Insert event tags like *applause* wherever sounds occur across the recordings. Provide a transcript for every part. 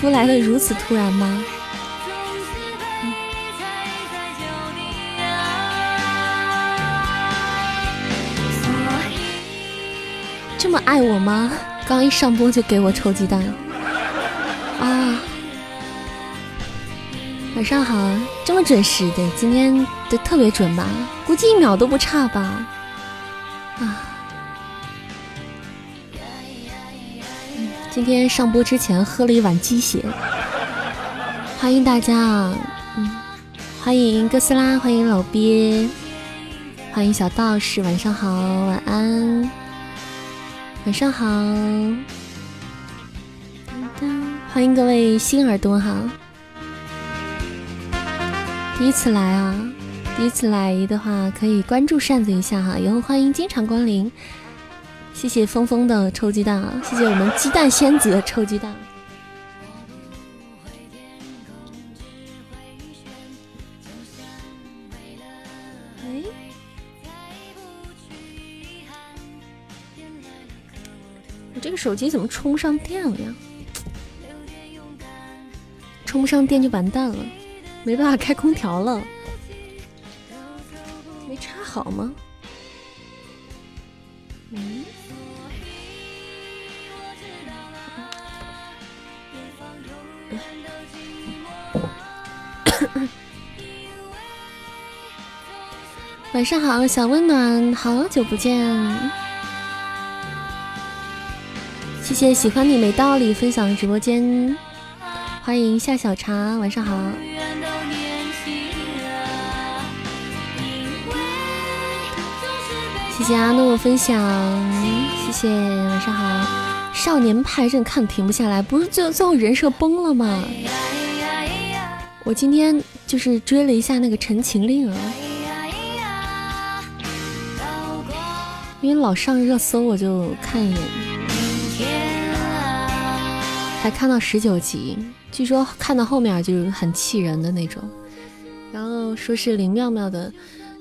福来的如此突然吗？这么爱我吗？刚一上播就给我臭鸡蛋啊！晚上好，这么准时的，今天的特别准吧？估计一秒都不差吧？今天上播之前喝了一碗鸡血，欢迎大家啊！嗯，欢迎哥斯拉，欢迎老鳖，欢迎小道士，晚上好，晚安。晚上好，欢迎各位新耳朵哈！第一次来啊，第一次来的话可以关注扇子一下哈，以后欢迎经常光临。谢谢峰峰的臭鸡蛋啊，谢谢我们鸡蛋仙子的臭鸡蛋。我这个手机怎么充不上电了呀？充不上电就完蛋了，没办法开空调了。没插好吗？嗯。晚上好，小温暖，好久不见。谢谢喜欢你没道理分享直播间，欢迎夏小茶，晚上好。谢谢阿诺分享，谢谢晚上好。少年派真看停不下来，不是最最后人设崩了吗？我今天就是追了一下那个《陈情令》啊，因为老上热搜，我就看一眼。才看到十九集，据说看到后面就很气人的那种，然后说是林妙妙的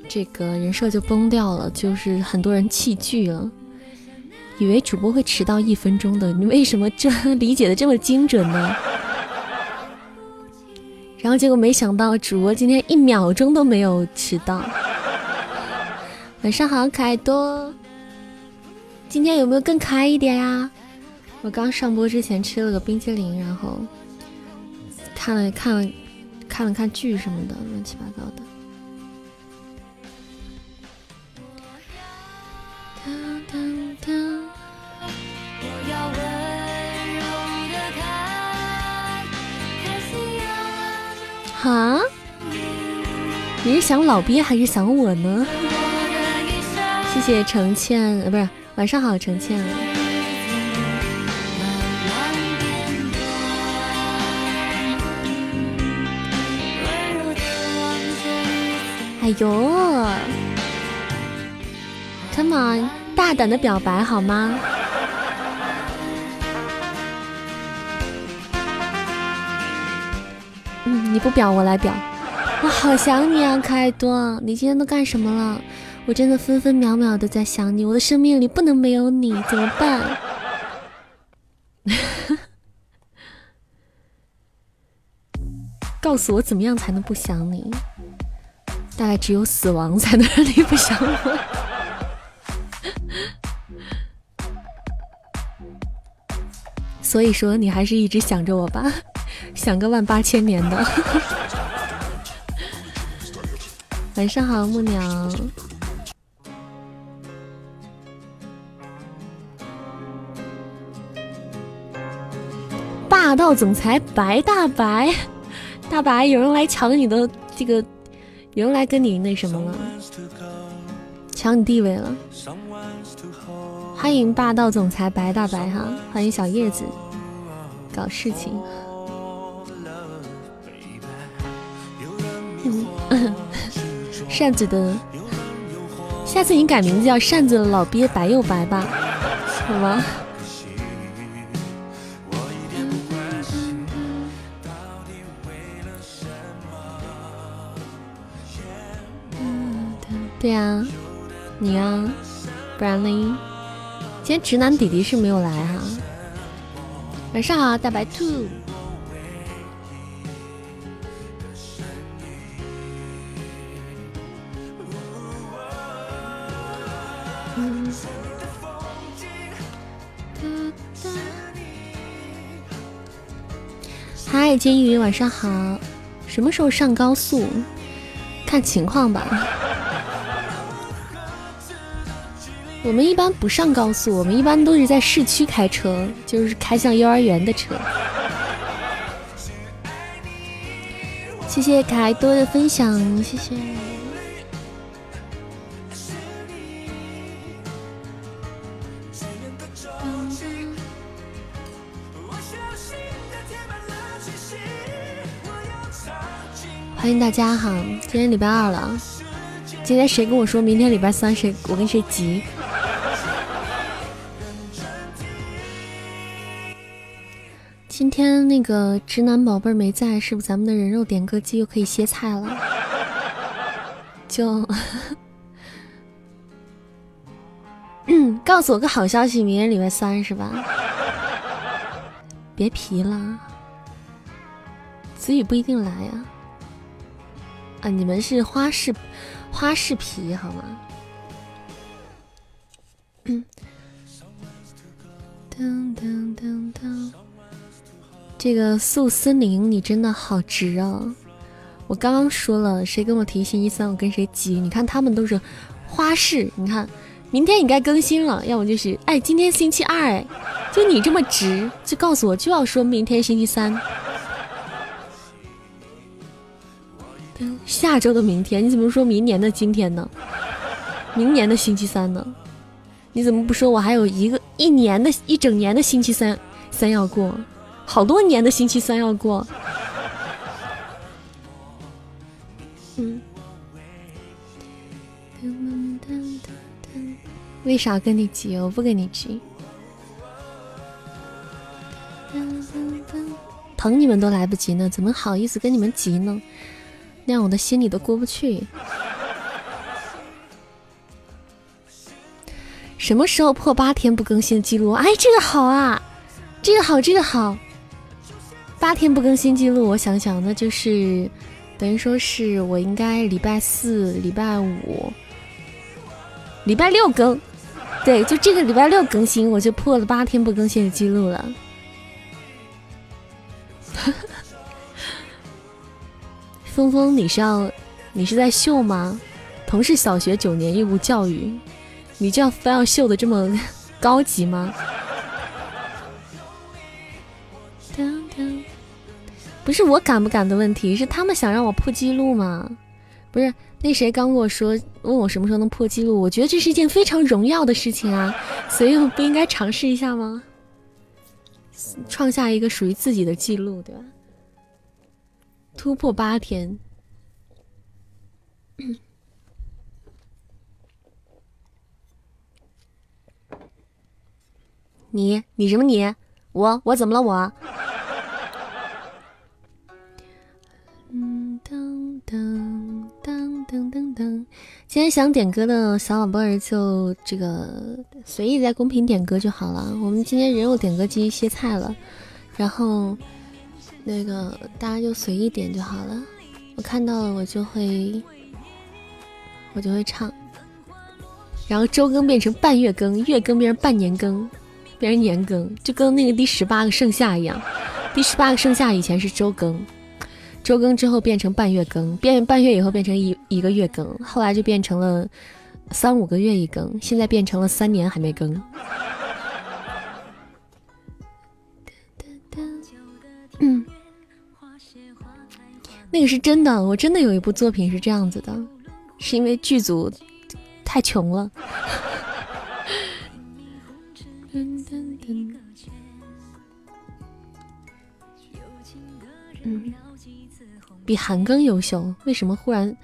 这个人设就崩掉了，就是很多人弃剧了，以为主播会迟到一分钟的，你为什么这理解的这么精准呢？然后结果没想到主播今天一秒钟都没有迟到。晚上好，可爱多，今天有没有更可爱一点呀？我刚上播之前吃了个冰淇淋，然后看了看了看了看剧什么的，乱七八糟的。哈？你是想老鳖还是想我呢？谢谢程倩，呃，不是，晚上好，程倩。哎呦，Come on，大胆的表白好吗？嗯，你不表我来表。我好想你啊，可爱多，你今天都干什么了？我真的分分秒秒的在想你，我的生命里不能没有你，怎么办？*laughs* 告诉我怎么样才能不想你？大概只有死亡才能让你不想我，所以说你还是一直想着我吧，想个万八千年的。*laughs* 晚上好，木鸟。霸道总裁白大白，大白，有人来抢你的这个。有人来跟你那什么了，抢你地位了。欢迎霸道总裁白大白哈，欢迎小叶子，搞事情。*laughs* 扇子的，下次你改名字叫扇子老鳖白又白吧，好吗？对呀、啊，你啊，不然呢？今天直男弟弟是没有来哈、啊。晚上好，大白兔。嗨，金鱼，晚上好。什么时候上高速？看情况吧。我们一般不上高速，我们一般都是在市区开车，就是开向幼儿园的车。谢谢凯多的分享，谢谢。欢迎大家哈！今天礼拜二了，今天谁跟我说明天礼拜三，谁我跟谁急？今天那个直男宝贝没在，是不是咱们的人肉点歌机又可以歇菜了？*laughs* 就，嗯，告诉我个好消息，明天礼拜三是吧？别皮了，子宇不一定来呀。啊，你们是花式花式皮好吗？噔噔噔噔，这个素思宁，你真的好直啊！我刚刚说了，谁跟我提星期三，我跟谁急。你看他们都是花式，你看明天你该更新了，要么就是哎，今天星期二，哎，就你这么直，就告诉我就要说明天星期三。下周的明天，你怎么说明年的今天呢？明年的星期三呢？你怎么不说我还有一个一年的一整年的星期三三要过，好多年的星期三要过？嗯，为啥跟你急？我不跟你急，疼你们都来不及呢，怎么好意思跟你们急呢？那样我的心里都过不去。什么时候破八天不更新的记录？哎，这个好啊，这个好，这个好。八天不更新记录，我想想，那就是等于说是我应该礼拜四、礼拜五、礼拜六更，对，就这个礼拜六更新，我就破了八天不更新的记录了。*laughs* 峰峰，你是要，你是在秀吗？同是小学九年义务教育，你就要非要秀的这么高级吗？不是我敢不敢的问题，是他们想让我破记录吗？不是，那谁刚跟我说，问我什么时候能破记录？我觉得这是一件非常荣耀的事情啊，所以我不应该尝试一下吗？创下一个属于自己的记录，对吧？突破八天，你你什么你？我我怎么了我？噔噔噔！今天想点歌的小宝贝儿就这个随意在公屏点歌就好了。我们今天人肉点歌机歇菜了，然后。那个大家就随意点就好了，我看到了我就会，我就会唱，然后周更变成半月更，月更变成半年更，变成年更，就跟那个第十八个盛夏一样，第十八个盛夏以前是周更，周更之后变成半月更，变半月以后变成一一个月更，后来就变成了三五个月一更，现在变成了三年还没更。嗯。那个是真的，我真的有一部作品是这样子的，是因为剧组太穷了。嗯，比韩庚优秀，为什么忽然？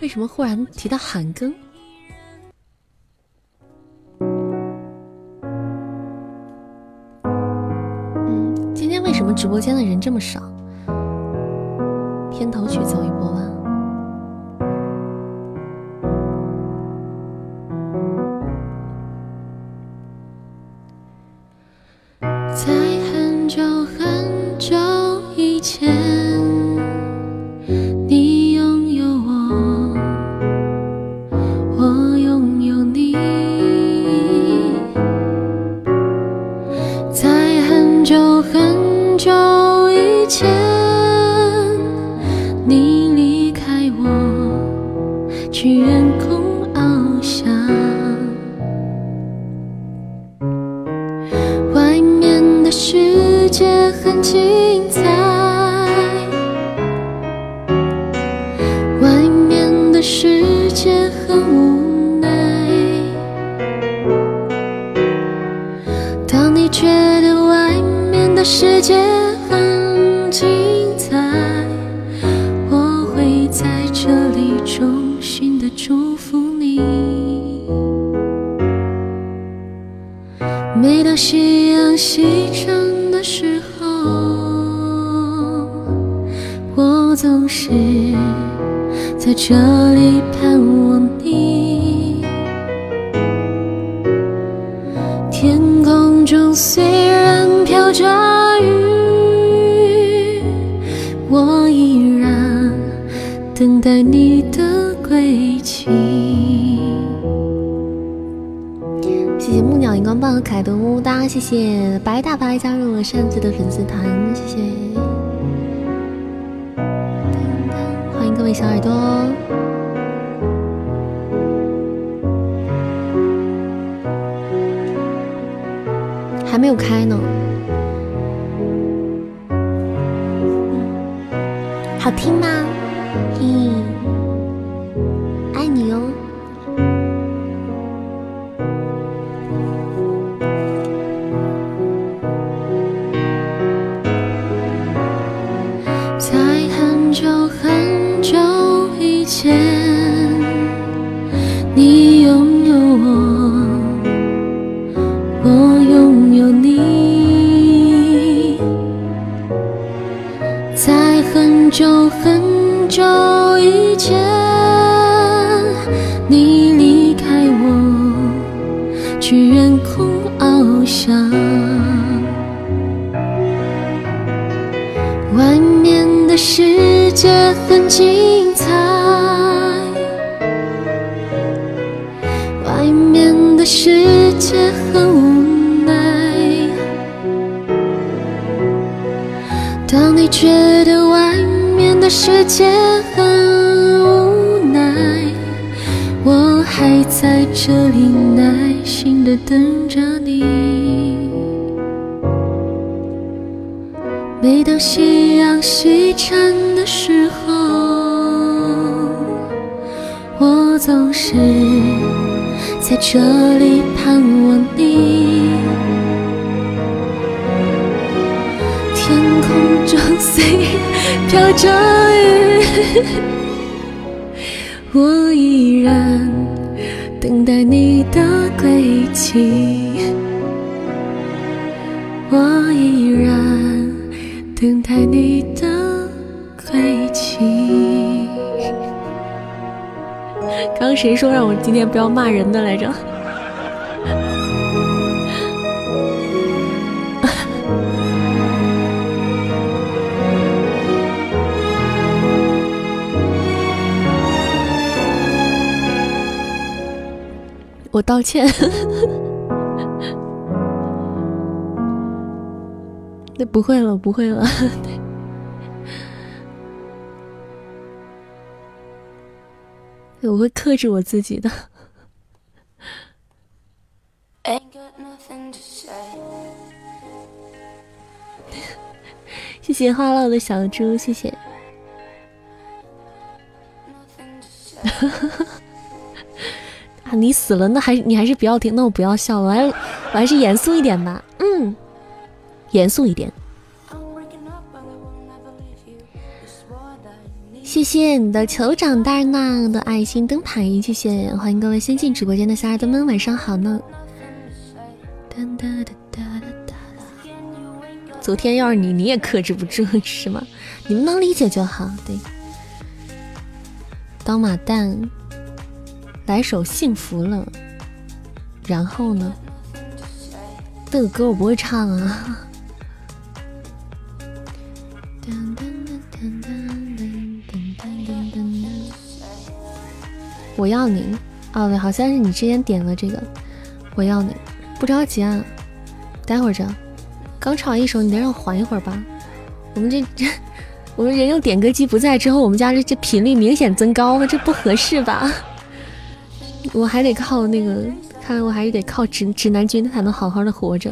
为什么忽然提到韩庚？今天为什么直播间的人这么少？片头曲走一波吧。很精彩，不要骂人的来着？*laughs* 我道歉。*laughs* 那不会了，不会了。*laughs* 我会克制我自己的。谢谢花落的小猪，谢谢。*laughs* 啊，你死了，那还你还是不要听，那我不要笑了，我还我还是严肃一点吧。嗯。严肃一点。谢谢你的酋长大娜的爱心灯牌，谢谢，欢迎各位新进直播间的小耳朵们，晚上好呢。昨天要是你，你也克制不住是吗？*laughs* 你们能理解就好。对，刀马旦，来首幸福了。然后呢？这个歌我不会唱啊。我要你哦，对，好像是你之前点了这个。我要你，不着急啊，待会儿着。刚唱完一首，你得让我缓一会儿吧。我们这这，*laughs* 我们人用点歌机不在之后，我们家这这频率明显增高了，这不合适吧？*laughs* 我还得靠那个，看来我还是得靠指指南君才能好好的活着。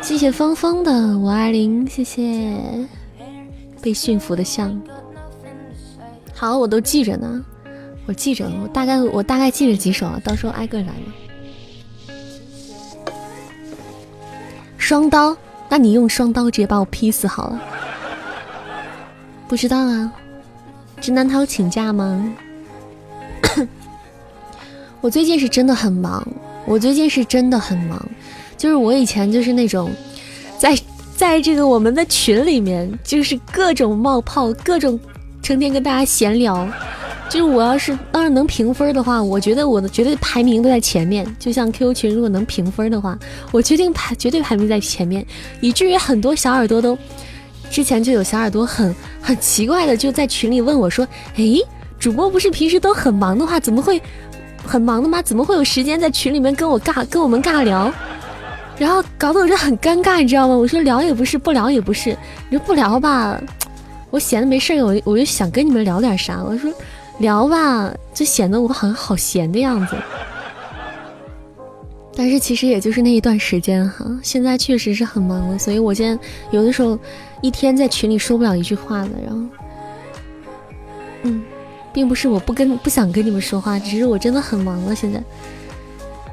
谢谢芳芳的五二零，谢谢被驯服的象。好，我都记着呢，我记着，我大概我大概记着几首啊，到时候挨个来了。双刀，那你用双刀直接把我劈死好了。不知道啊，直男他有请假吗？*coughs* 我最近是真的很忙，我最近是真的很忙。就是我以前就是那种，在在这个我们的群里面，就是各种冒泡，各种成天跟大家闲聊。就是我要是要是能评分的话，我觉得我的绝对排名都在前面。就像 QQ 群，如果能评分的话，我决定排绝对排名在前面，以至于很多小耳朵都之前就有小耳朵很很奇怪的就在群里问我说：“诶，主播不是平时都很忙的话，怎么会很忙的吗？怎么会有时间在群里面跟我尬跟我们尬聊？”然后搞得我这很尴尬，你知道吗？我说聊也不是，不聊也不是。你说不聊吧，我闲的没事儿，我我就想跟你们聊点啥。我说聊吧，就显得我好像好闲的样子。但是其实也就是那一段时间哈，现在确实是很忙了，所以我现在有的时候一天在群里说不了一句话的。然后，嗯，并不是我不跟不想跟你们说话，只是我真的很忙了现在。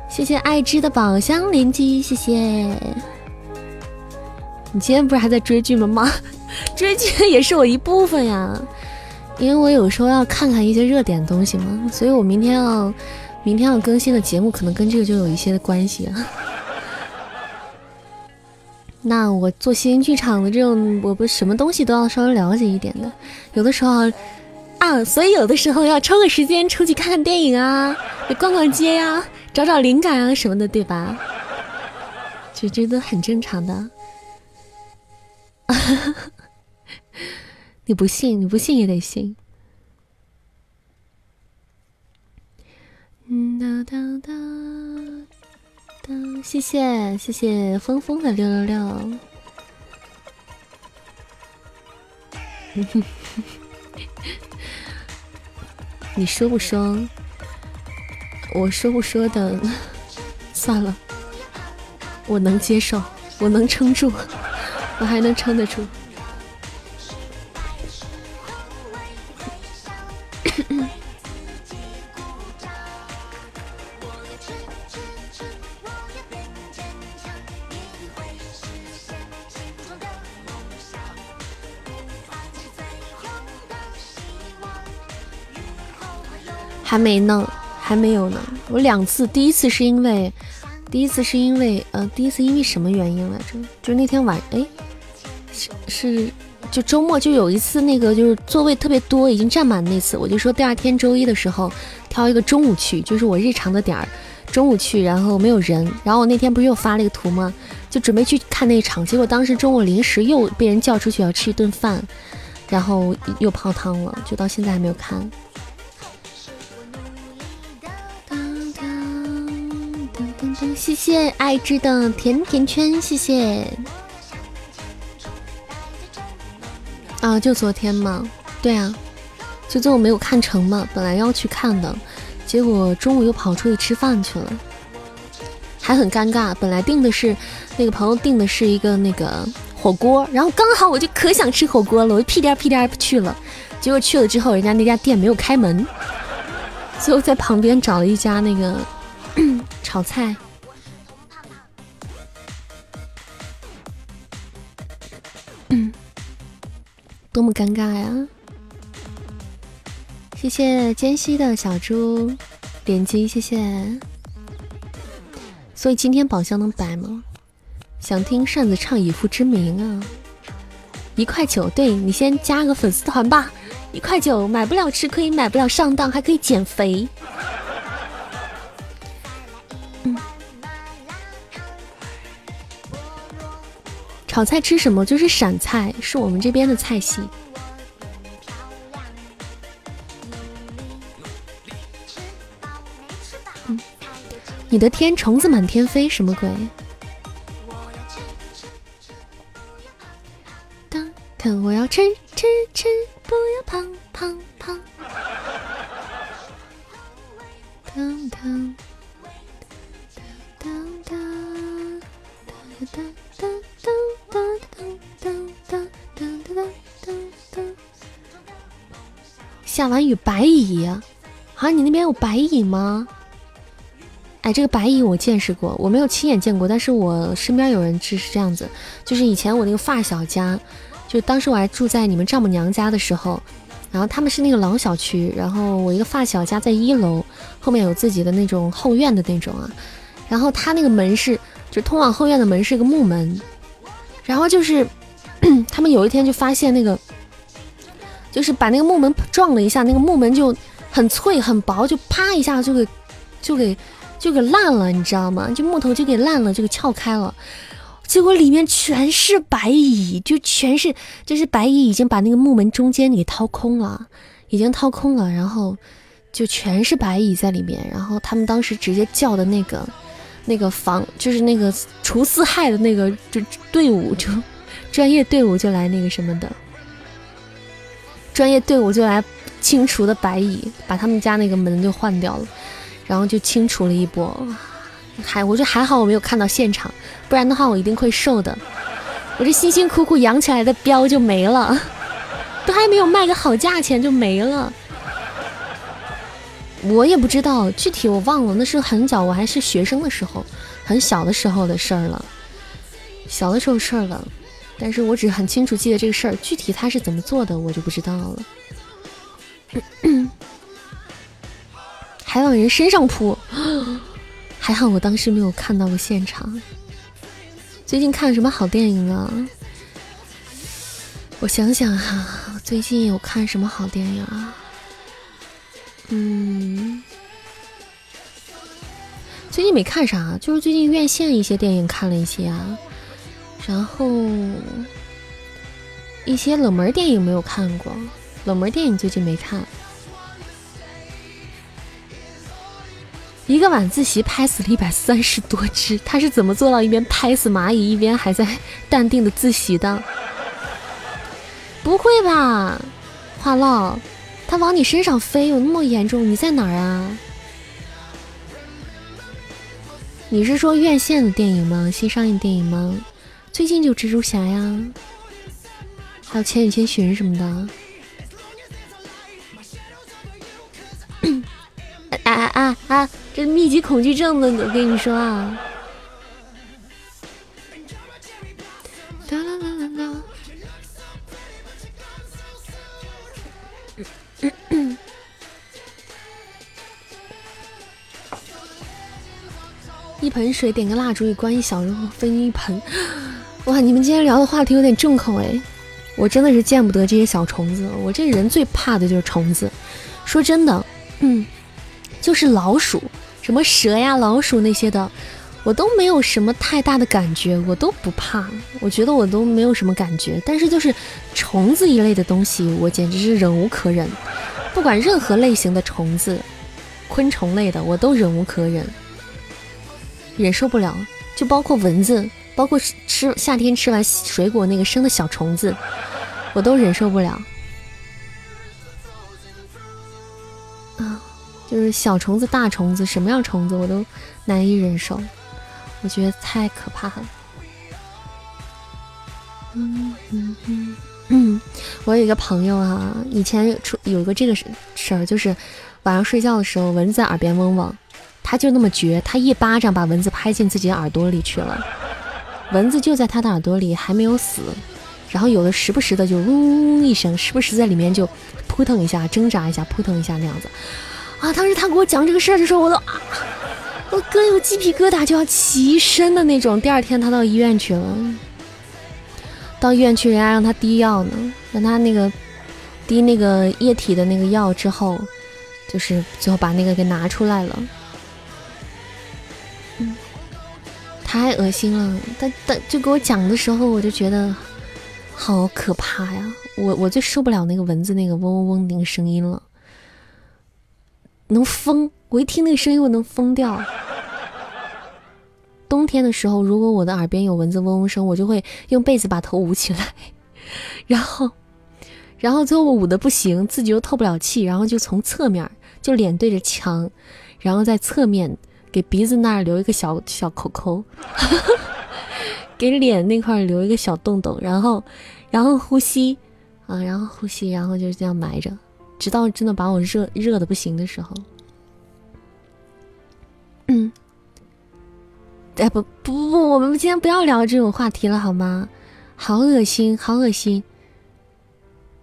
谢谢爱之的宝箱连击，谢谢。你今天不是还在追剧吗？妈，*laughs* 追剧也是我一部分呀，因为我有时候要看看一些热点东西嘛，所以我明天要，明天要更新的节目可能跟这个就有一些关系啊。*laughs* 那我做新剧场的这种，我不什么东西都要稍微了解一点的，有的时候啊，所以有的时候要抽个时间出去看看电影啊，逛逛街呀。找找灵感啊什么的，对吧？就觉得很正常的。哈 *laughs* 哈你不信，你不信也得信。哒哒哒哒，谢谢谢谢峰峰的六六六。*laughs* 你说不说？我说不说的，*laughs* 算了，我能接受，我能撑住，我还能撑得住。还没呢。还没有呢，我两次，第一次是因为，第一次是因为，呃，第一次因为什么原因来着？就那天晚，哎，是，就周末就有一次那个就是座位特别多，已经占满那次，我就说第二天周一的时候挑一个中午去，就是我日常的点儿，中午去，然后没有人，然后我那天不是又发了一个图吗？就准备去看那场，结果当时中午临时又被人叫出去要吃一顿饭，然后又泡汤了，就到现在还没有看。谢谢爱之的甜甜圈，谢谢。啊，就昨天嘛，对啊，就最后没有看成嘛，本来要去看的，结果中午又跑出去吃饭去了，还很尴尬。本来订的是那个朋友订的是一个那个火锅，然后刚好我就可想吃火锅了，我就屁颠屁颠去了，结果去了之后，人家那家店没有开门，最后在旁边找了一家那个 *coughs* 炒菜。多么尴尬呀！谢谢间隙的小猪点击，谢谢。所以今天宝箱能白吗？想听扇子唱《以父之名》啊？一块九，对你先加个粉丝团吧。一块九买不了吃亏，买不了上当，还可以减肥。炒菜吃什么？就是陕菜，是我们这边的菜系。嗯，你的天虫子满天飞，什么鬼？当当，我要吃吃吃，不要胖胖胖。疼疼。下完雨白蚁啊，你那边有白蚁吗？哎，这个白蚁我见识过，我没有亲眼见过，但是我身边有人是是这样子，就是以前我那个发小家，就当时我还住在你们丈母娘家的时候，然后他们是那个老小区，然后我一个发小家在一楼，后面有自己的那种后院的那种啊，然后他那个门是就通往后院的门是一个木门，然后就是 *clears throat* 他们有一天就发现那个，就是把那个木门撞了一下，那个木门就很脆很薄，就啪一下就给就给。就给烂了，你知道吗？就木头就给烂了，就给撬开了，结果里面全是白蚁，就全是，就是白蚁已经把那个木门中间给掏空了，已经掏空了，然后就全是白蚁在里面，然后他们当时直接叫的那个那个防，就是那个除四害的那个就队伍，就专业队伍就来那个什么的，专业队伍就来清除的白蚁，把他们家那个门就换掉了。然后就清除了一波，还我觉得还好我没有看到现场，不然的话我一定会瘦的。我这辛辛苦苦养起来的膘就没了，都还没有卖个好价钱就没了。我也不知道具体我忘了，那是很早我还是学生的时候，很小的时候的事儿了，小的时候事儿了。但是我只很清楚记得这个事儿，具体他是怎么做的我就不知道了。*clears throat* 还往人身上扑，还好我当时没有看到过现场。最近看什么好电影啊？我想想哈，最近有看什么好电影啊？嗯，最近没看啥，就是最近院线一些电影看了一些啊，然后一些冷门电影没有看过，冷门电影最近没看。一个晚自习拍死了一百三十多只，他是怎么做到一边拍死蚂蚁一边还在淡定的自习的？不会吧，话唠，他往你身上飞有那么严重？你在哪儿啊？你是说院线的电影吗？新上映电影吗？最近就蜘蛛侠呀，还有千与千寻什么的。*coughs* 啊啊啊啊！这密集恐惧症的，我跟你说啊。*coughs* 一盆水，点个蜡烛，与关一小人分一盆。*gasps* 哇，你们今天聊的话题有点重口哎！我真的是见不得这些小虫子，我这人最怕的就是虫子。说真的，嗯。就是老鼠，什么蛇呀、老鼠那些的，我都没有什么太大的感觉，我都不怕，我觉得我都没有什么感觉。但是就是虫子一类的东西，我简直是忍无可忍。不管任何类型的虫子，昆虫类的，我都忍无可忍，忍受不了。就包括蚊子，包括吃夏天吃完水果那个生的小虫子，我都忍受不了。啊就是小虫子、大虫子，什么样虫子我都难以忍受，我觉得太可怕了。嗯嗯嗯嗯，*clears throat* 我有一个朋友啊，以前出有一个这个事儿，就是晚上睡觉的时候，蚊子在耳边嗡嗡，他就那么绝，他一巴掌把蚊子拍进自己的耳朵里去了，蚊子就在他的耳朵里还没有死，然后有的时不时的就嗡一声，时不时在里面就扑腾一下、挣扎一下、扑腾一下那样子。啊！当时他给我讲这个事儿的时候，我都啊，我哥有鸡皮疙瘩就要起身的那种。第二天他到医院去了，到医院去，人家让他滴药呢，让他那个滴那个液体的那个药之后，就是最后把那个给拿出来了。嗯，太恶心了。他他就给我讲的时候，我就觉得好可怕呀！我我最受不了那个蚊子那个嗡嗡嗡那个声音了。能疯！我一听那个声音，我能疯掉。冬天的时候，如果我的耳边有蚊子嗡嗡声，我就会用被子把头捂起来，*laughs* 然后，然后最后捂的不行，自己又透不了气，然后就从侧面，就脸对着墙，然后在侧面给鼻子那儿留一个小小口口，*laughs* 给脸那块留一个小洞洞，然后，然后呼吸，啊，然后呼吸，然后就这样埋着，直到真的把我热热的不行的时候。嗯。哎不不不不，我们今天不要聊这种话题了好吗？好恶心，好恶心。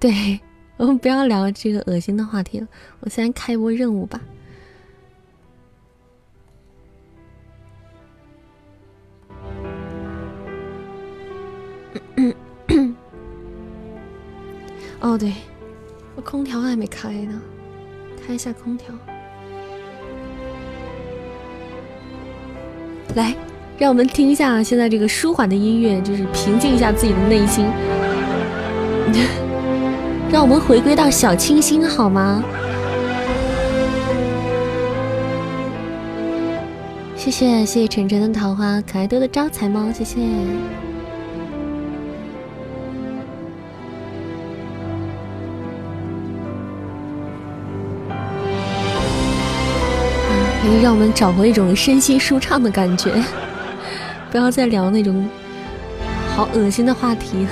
对 *laughs* 我们不要聊这个恶心的话题了。我先开一波任务吧。*coughs* 哦对，空调还没开呢，开一下空调。来，让我们听一下现在这个舒缓的音乐，就是平静一下自己的内心。*laughs* 让我们回归到小清新，好吗？谢谢谢谢晨晨的桃花，可爱多的招财猫，谢谢。让我们找回一种身心舒畅的感觉，不要再聊那种好恶心的话题。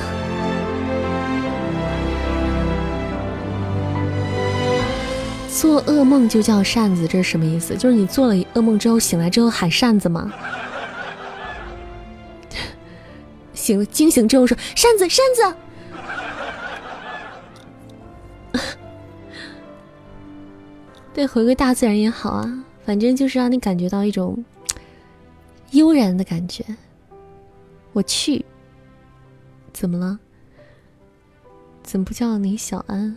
做噩梦就叫扇子，这是什么意思？就是你做了噩梦之后醒来之后喊扇子吗？醒了惊醒之后说扇子扇子。*laughs* 对，回归大自然也好啊。反正就是让你感觉到一种悠然的感觉。我去，怎么了？怎么不叫你小安？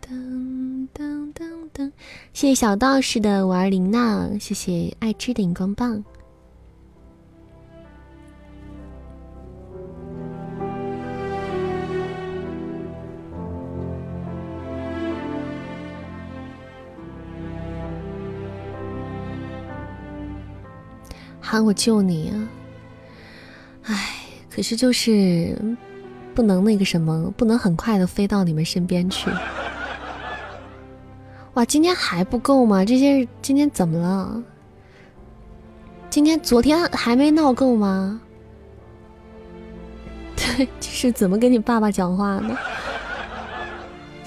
噔噔噔噔！谢谢小道士的五二零呢，谢谢爱吃的荧光棒。喊我救你啊！唉，可是就是不能那个什么，不能很快的飞到你们身边去。哇，今天还不够吗？这些今天怎么了？今天昨天还没闹够吗？*laughs* 对，就是怎么跟你爸爸讲话呢？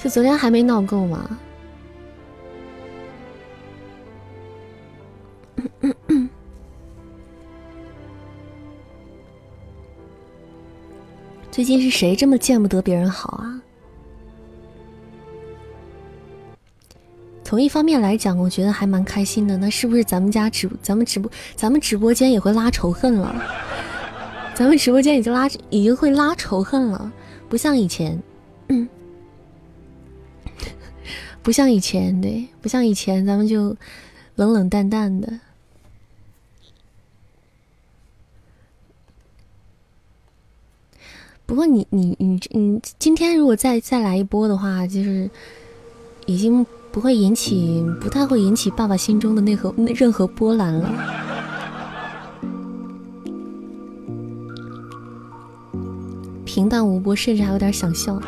就昨天还没闹够吗？最近是谁这么见不得别人好啊？从一方面来讲，我觉得还蛮开心的。那是不是咱们家直咱们直播咱们直播间也会拉仇恨了？*laughs* 咱们直播间已经拉已经会拉仇恨了，不像以前，不像以前，对，不像以前，咱们就冷冷淡淡的。不过你你你你今天如果再再来一波的话，就是已经不会引起不太会引起爸爸心中的那何任何波澜了，平淡无波，甚至还有点想笑。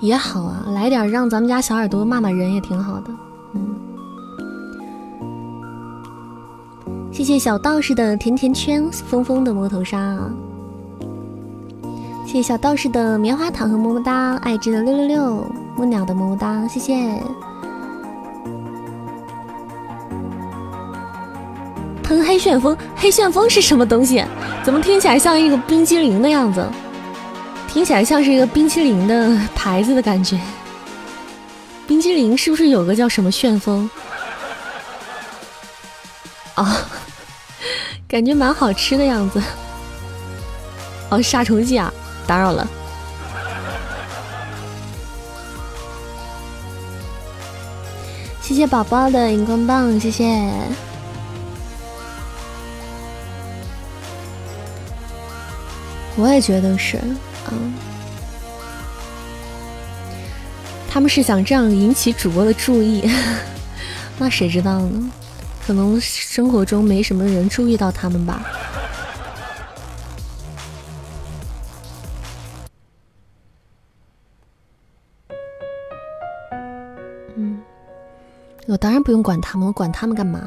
也好啊，来点让咱们家小耳朵骂骂人也挺好的。谢谢小道士的甜甜圈，疯疯的摸头杀。谢谢小道士的棉花糖和么么哒，爱之的六六六，木鸟的么么哒，谢谢。喷黑旋风，黑旋风是什么东西？怎么听起来像一个冰激凌的样子？听起来像是一个冰淇淋的牌子的感觉。冰激凌是不是有个叫什么旋风？啊。感觉蛮好吃的样子。哦，杀虫剂啊！打扰了。谢谢宝宝的荧光棒，谢谢。我也觉得是，嗯。他们是想这样引起主播的注意，*laughs* 那谁知道呢？可能生活中没什么人注意到他们吧。嗯，我当然不用管他们，我管他们干嘛？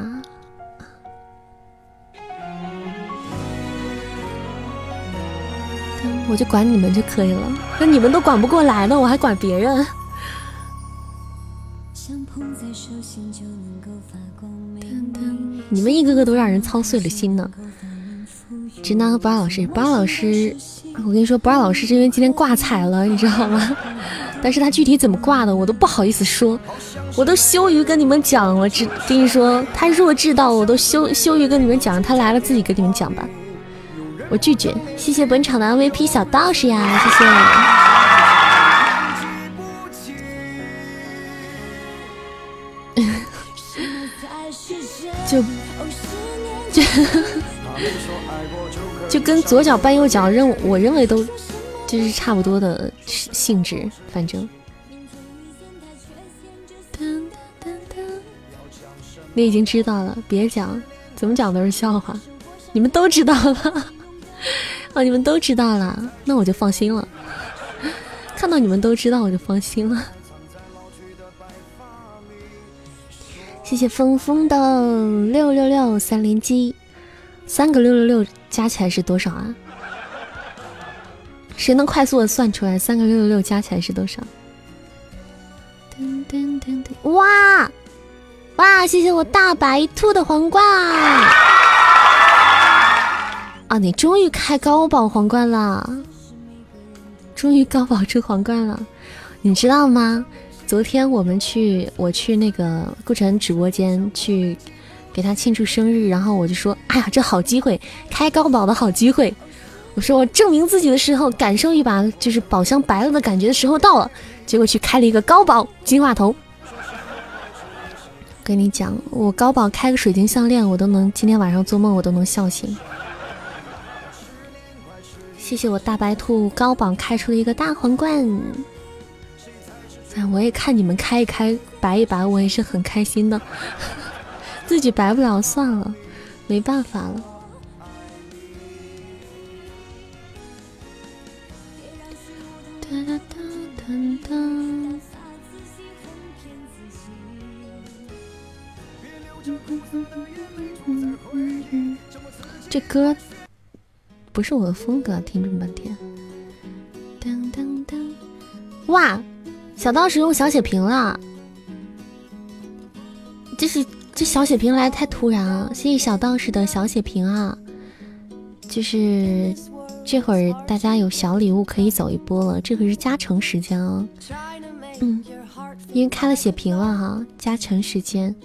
我就管你们就可以了。那你们都管不过来呢，我还管别人？你们一个个都让人操碎了心呢。直男和不二老师，不二老师，我跟你说，不二老师是因为今天挂彩了，你知道吗？*laughs* 但是他具体怎么挂的，我都不好意思说，我都羞于跟你们讲。我只跟你说，他弱智到我都羞羞于跟你们讲，他来了自己跟你们讲吧。我拒绝，谢谢本场的 MVP 小道士呀，谢谢。*laughs* *laughs* 就就 *laughs* 就跟左脚绊右脚，认我认为都就是差不多的性质，反正。你已经知道了，别讲，怎么讲都是笑话，你们都知道了。*laughs* 哦，你们都知道了，那我就放心了。看到你们都知道，我就放心了。谢谢峰峰的六六六三连击，三个六六六加起来是多少啊？谁能快速的算出来三个六六六加起来是多少？噔噔噔噔！哇哇！谢谢我大白兔的皇冠。啊！你终于开高宝皇冠了，终于高宝出皇冠了，你知道吗？昨天我们去，我去那个顾晨直播间去给他庆祝生日，然后我就说：“哎呀，这好机会，开高宝的好机会！”我说：“我证明自己的时候，感受一把就是宝箱白了的感觉的时候到了。”结果去开了一个高宝金话筒。跟你讲，我高宝开个水晶项链，我都能今天晚上做梦我都能笑醒。谢谢我大白兔高榜开出了一个大皇冠，哎，我也看你们开一开白一白，我也是很开心的。自己白不了算了，没办法了。这歌。不是我的风格，听这么半天。噔噔噔！哇，小道士用小血瓶了，这是这小血瓶来太突然了，谢谢小道士的小血瓶啊！就是这会儿大家有小礼物可以走一波了，这可是加成时间啊！嗯，因为开了血瓶了哈，加成时间。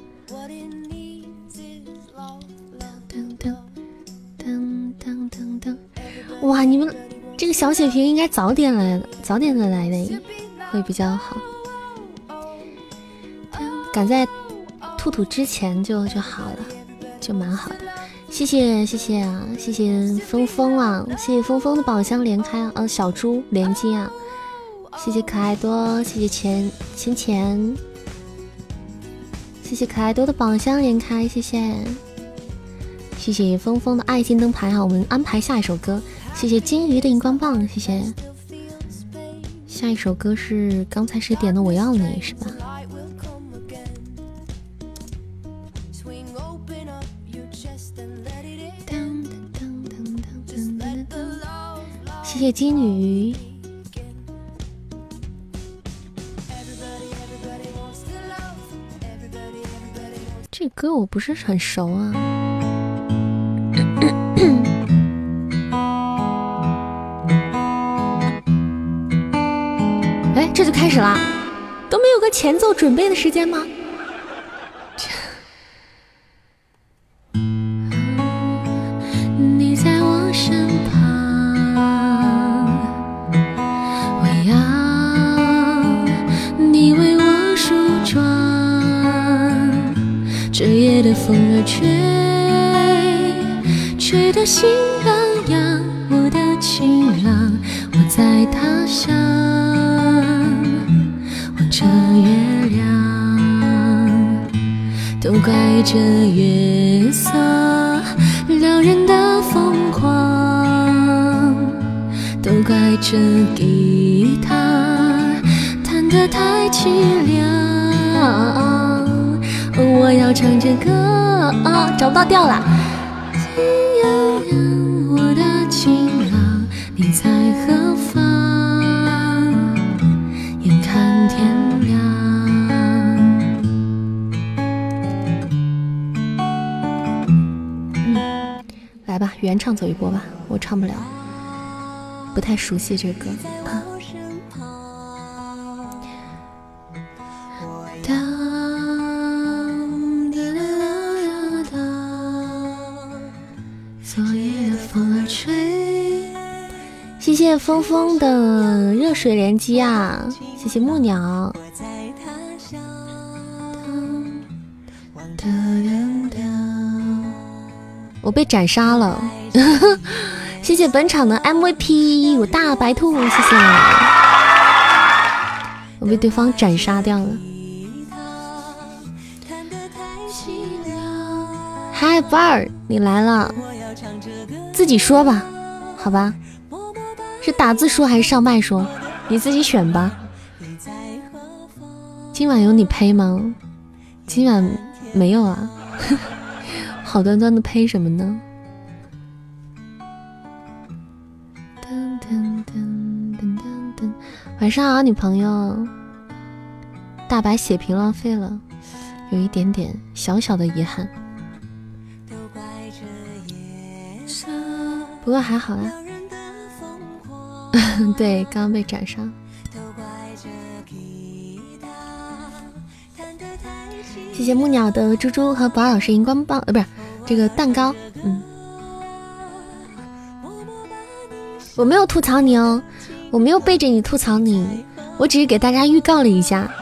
噔噔噔噔噔噔哇，你们这个小血瓶应该早点来，早点的来的会比较好。赶在兔兔之前就就好了，就蛮好的。谢谢谢谢啊，谢谢峰峰啊，谢谢峰峰的宝箱连开啊，小猪连金啊，谢谢可爱多，谢谢钱钱钱，谢谢可爱多的宝箱连开，谢谢谢谢峰峰的爱心灯牌啊，我们安排下一首歌。谢谢金鱼的荧光棒，谢谢。下一首歌是刚才谁点的？我要你是吧？谢谢金鱼。这歌我不是很熟啊。哎这就开始啦，都没有个前奏准备的时间吗？吹，吹得心痒痒，我的情郎，我在他乡望着月亮。都。怪这月色撩人的疯狂，都怪这吉他弹得太凄凉。我要唱着歌，啊，找不到调了。我的情郎，你在何方？眼看天亮。嗯，来吧，原唱走一波吧，我唱不了，不太熟悉这歌。峰峰的热水连击啊！谢谢木鸟。我被斩杀了，*laughs* 谢谢本场的 MVP，我大白兔，谢谢。我被对方斩杀掉了。嗨，宝儿，你来了，自己说吧，好吧。是打字说还是上麦说？你自己选吧。今晚有你呸吗？今晚没有啊。*laughs* 好端端的呸什么呢？噔噔噔噔噔噔。晚上好，女朋友。大白血瓶浪费了，有一点点小小的遗憾。不过还好啦。*laughs* 对，刚刚被斩杀。谢谢木鸟的猪猪和宝老师荧光棒，呃，不是这个蛋糕。嗯，我没有吐槽你哦，我没有背着你吐槽你，我只是给大家预告了一下。*laughs*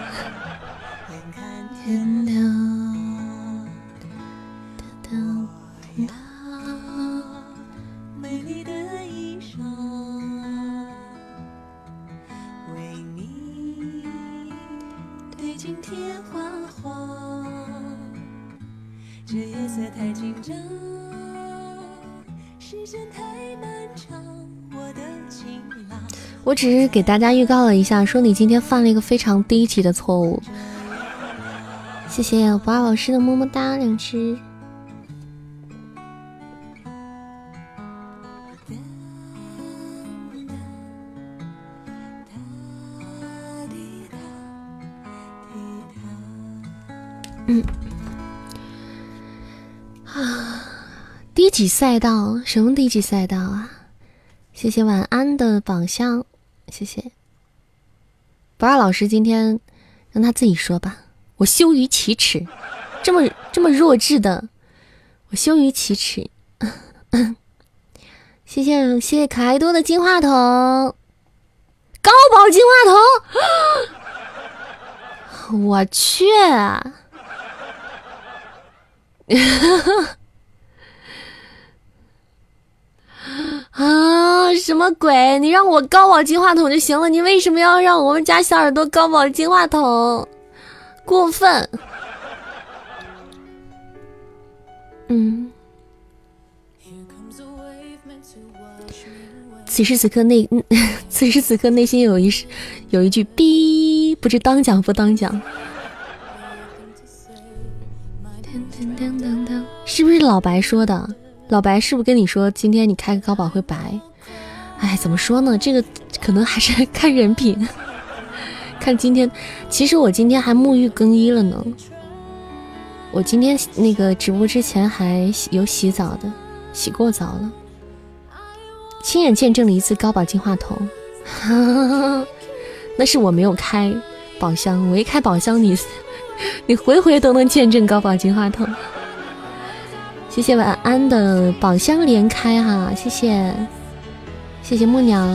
我只是给大家预告了一下，说你今天犯了一个非常低级的错误。谢谢不二老师的么么哒两只。嗯。啊，低级赛道？什么低级赛道啊？谢谢晚安的宝箱。谢谢，不二老师，今天让他自己说吧。我羞于启齿，这么这么弱智的，我羞于启齿。*laughs* 谢谢谢谢可爱多的金话筒，高宝金话筒，*gasps* 我去。啊！*laughs* 啊什么鬼？你让我高保金话筒就行了，你为什么要让我们家小耳朵高保金话筒？过分！嗯。此时此刻内，*laughs* 此时此刻内心有一有一句“逼”，不知当讲不当讲。是不是老白说的？老白是不是跟你说今天你开个高保会白？哎，怎么说呢？这个可能还是看人品。*laughs* 看今天，其实我今天还沐浴更衣了呢。我今天那个直播之前还有洗澡的，洗过澡了，亲眼见证了一次高保进化头。*laughs* 那是我没有开宝箱，我一开宝箱，你 *laughs* 你回回都能见证高保金话筒。谢谢晚安的宝箱连开哈，谢谢，谢谢木鸟。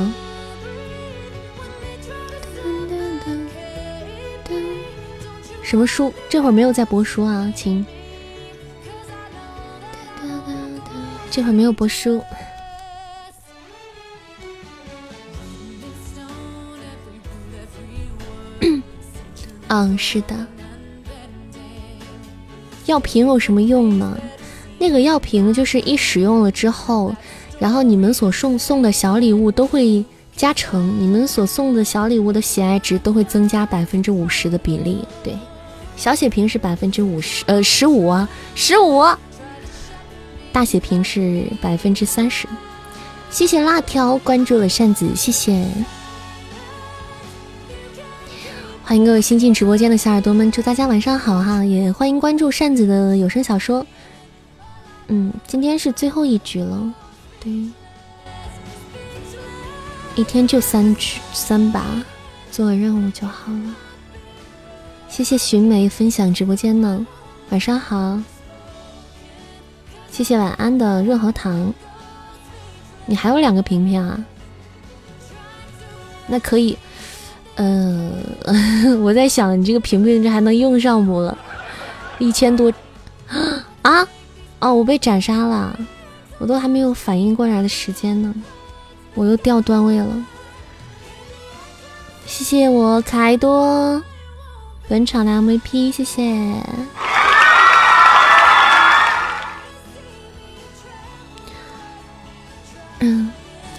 什么书？这会儿没有在播书啊，亲。这会儿没有播书。嗯，是的。药瓶有什么用呢？那个药瓶就是一使用了之后，然后你们所送送的小礼物都会加成，你们所送的小礼物的喜爱值都会增加百分之五十的比例。对，小血瓶是百分之五十，呃，十五啊，十五。大血瓶是百分之三十。谢谢辣条关注了扇子，谢谢。欢迎各位新进直播间的小耳朵们，祝大家晚上好哈！也欢迎关注扇子的有声小说。嗯，今天是最后一局了，对，一天就三局三把，做任务就好了。谢谢寻梅分享直播间呢，晚上好。谢谢晚安的润和糖，你还有两个瓶瓶啊？那可以。嗯，*laughs* 我在想你这个平平这还能用上不了？一千多啊！哦，我被斩杀了，我都还没有反应过来的时间呢，我又掉段位了。谢谢我可爱多本场的 MVP，谢谢。嗯，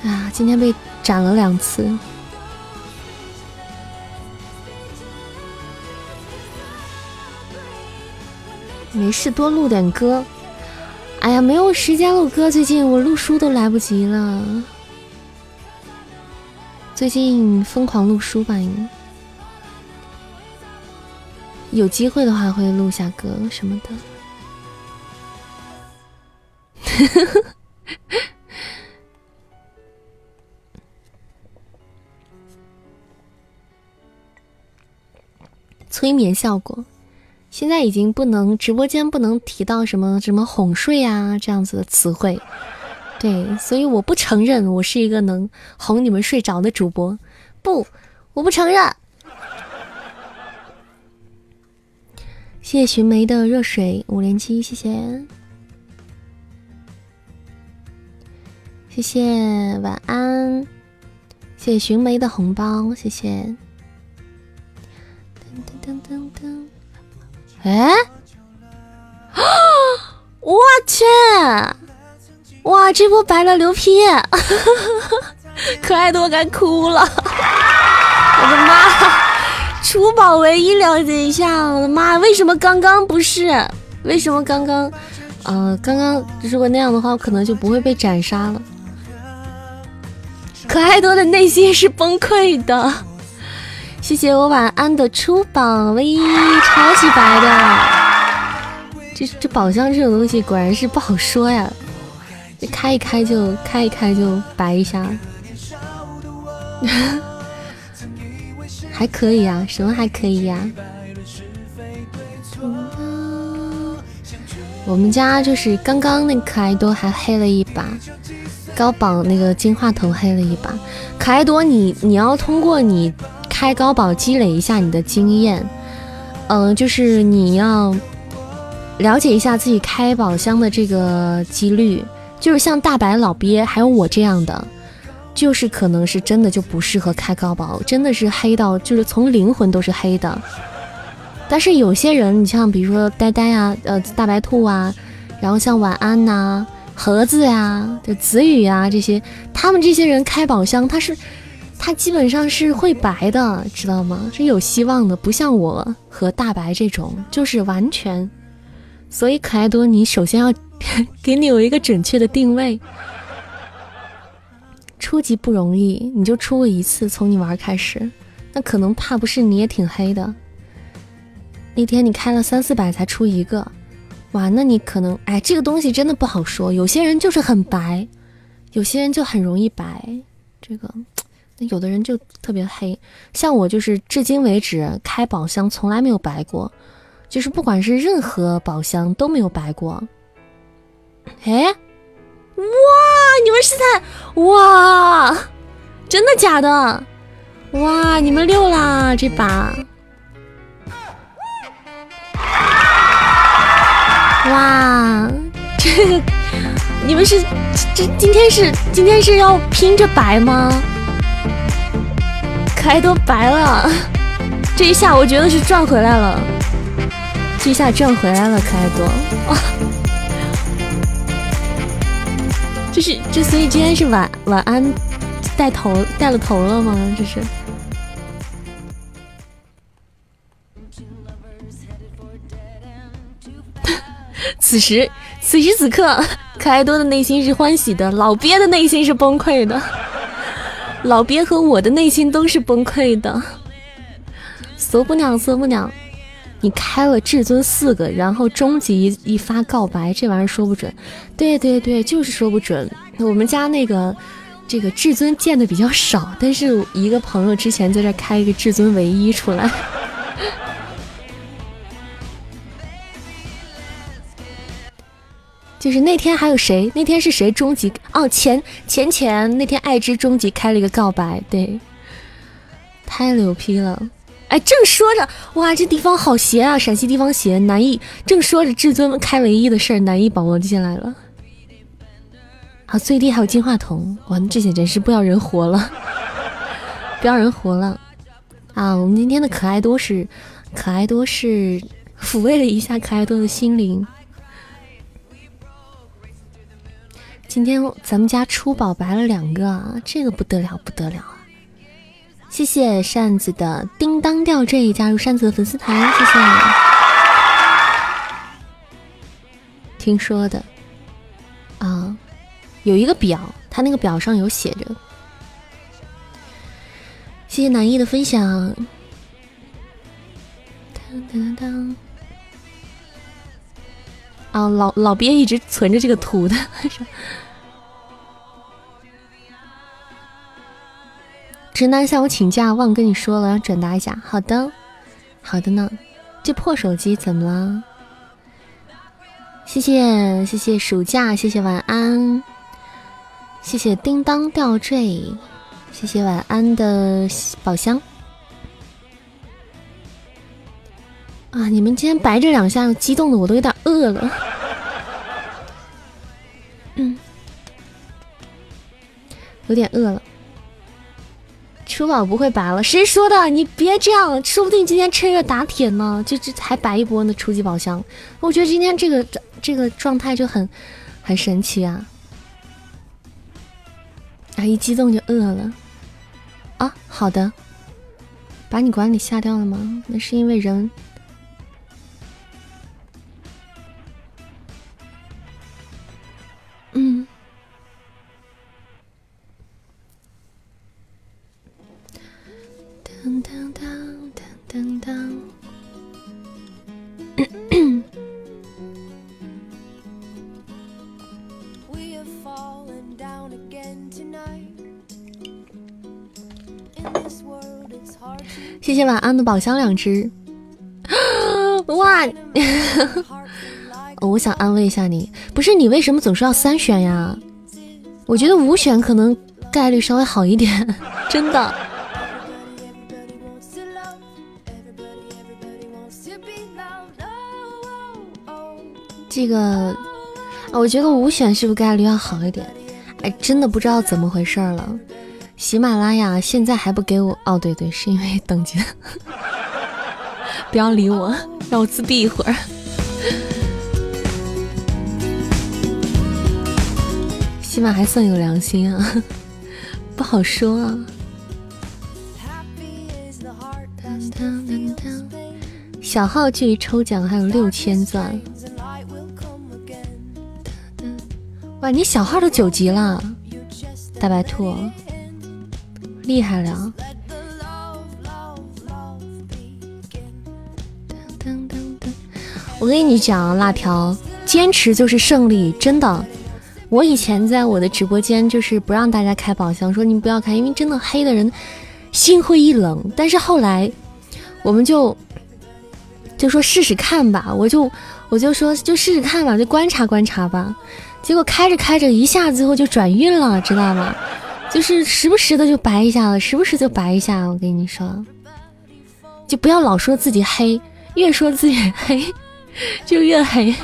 啊，今天被斩了两次。没事，多录点歌。哎呀，没有时间录歌，最近我录书都来不及了。最近疯狂录书吧，应有机会的话会录下歌什么的。*laughs* 催眠效果。现在已经不能直播间不能提到什么什么哄睡啊这样子的词汇，对，所以我不承认我是一个能哄你们睡着的主播，不，我不承认。谢谢寻梅的热水五连击，谢谢，谢谢晚安，谢谢寻梅的红包，谢谢。噔噔噔噔噔。哎，啊我去！哇，这波白了牛批，*laughs* 可爱的我该哭了！*laughs* 我的妈，出宝唯一了解一下，我的妈，为什么刚刚不是？为什么刚刚？呃，刚刚如果那样的话，我可能就不会被斩杀了。可爱多的内心是崩溃的。谢谢我晚安的出榜唯一超级白的，这这宝箱这种东西果然是不好说呀，这开一开就开一开就白一下，*laughs* 还可以呀，什么还可以呀？我们家就是刚刚那可爱多还黑了一把，高榜那个金话筒黑了一把，可爱多你你要通过你。开高宝积累一下你的经验，嗯，就是你要了解一下自己开宝箱的这个几率，就是像大白、老鳖还有我这样的，就是可能是真的就不适合开高宝，真的是黑到就是从灵魂都是黑的。但是有些人，你像比如说呆呆啊，呃，大白兔啊，然后像晚安呐、盒子呀、就子宇啊这些，他们这些人开宝箱，他是。它基本上是会白的，知道吗？是有希望的，不像我和大白这种，就是完全。所以可爱多，你首先要 *laughs* 给你有一个准确的定位。初级不容易，你就出过一次，从你玩开始，那可能怕不是你也挺黑的。那天你开了三四百才出一个，哇，那你可能哎，这个东西真的不好说。有些人就是很白，有些人就很容易白，这个。那有的人就特别黑，像我就是至今为止开宝箱从来没有白过，就是不管是任何宝箱都没有白过。哎，哇！你们是在哇？真的假的？哇！你们六啦这把！哇！这你们是这今天是今天是要拼着白吗？可爱多白了，这一下我觉得是赚回来了。这一下赚回来了，可爱多 *laughs* 哇！这是这，所以今天是晚晚安带头带了头了吗？这是。*laughs* 此时此时此刻，可爱多的内心是欢喜的，老鳖的内心是崩溃的，老鳖和我的内心都是崩溃的。索不鸟，索不娘，你开了至尊四个，然后终极一一发告白，这玩意儿说不准。对对对，就是说不准。我们家那个这个至尊见的比较少，但是一个朋友之前在这开一个至尊唯一出来。就是那天还有谁？那天是谁终极？哦，前前前那天爱之终极开了一个告白，对，太牛批了！哎，正说着，哇，这地方好邪啊！陕西地方邪，南艺正说着至尊开唯一的事儿，南艺宝宝进来了。好，最低还有金话筒，哇，这些真是不要人活了，*laughs* 不要人活了啊！我们今天的可爱多是可爱多是抚慰了一下可爱多的心灵。今天咱们家出宝白了两个，啊，这个不得了不得了啊！谢谢扇子的叮当吊坠加入扇子的粉丝团，谢谢。听说的啊，有一个表，他那个表上有写着。谢谢南艺的分享。当当当。啊，老老鳖一直存着这个图的。*laughs* 直男向我请假，忘跟你说了，要转达一下。好的，好的呢。这破手机怎么了？谢谢谢谢暑假，谢谢晚安，谢谢叮当吊坠，谢谢晚安的宝箱。啊！你们今天白这两下，激动的我都有点饿了。嗯，有点饿了。出宝不会白了，谁说的？你别这样，说不定今天趁热打铁呢，就这还白一波呢。初级宝箱，我觉得今天这个这个状态就很很神奇啊！啊，一激动就饿了。啊，好的，把你管理下掉了吗？那是因为人。*clears throat* *laughs* 谢谢晚安的宝箱两只。*gasps* *gasps* 哇！*laughs* 我想安慰一下你，不是你为什么总是要三选呀？我觉得五选可能概率稍微好一点，*laughs* 真的。这个啊，我觉得五选是不是概率要好一点？哎，真的不知道怎么回事了。喜马拉雅现在还不给我？哦，对对，是因为等级。*laughs* 不要理我，让我自闭一会儿。起码还算有良心啊，不好说啊。小号距离抽奖还有六千钻，哇，你小号都九级了，大白兔，厉害了！我跟你讲，辣条，坚持就是胜利，真的。我以前在我的直播间就是不让大家开宝箱，说你不要开，因为真的黑的人心灰意冷。但是后来我们就就说试试看吧，我就我就说就试试看吧，就观察观察吧。结果开着开着，一下子最后就转运了，知道吗？就是时不时的就白一下子，时不时就白一下。我跟你说，就不要老说自己黑，越说自己黑 *laughs* 就越黑。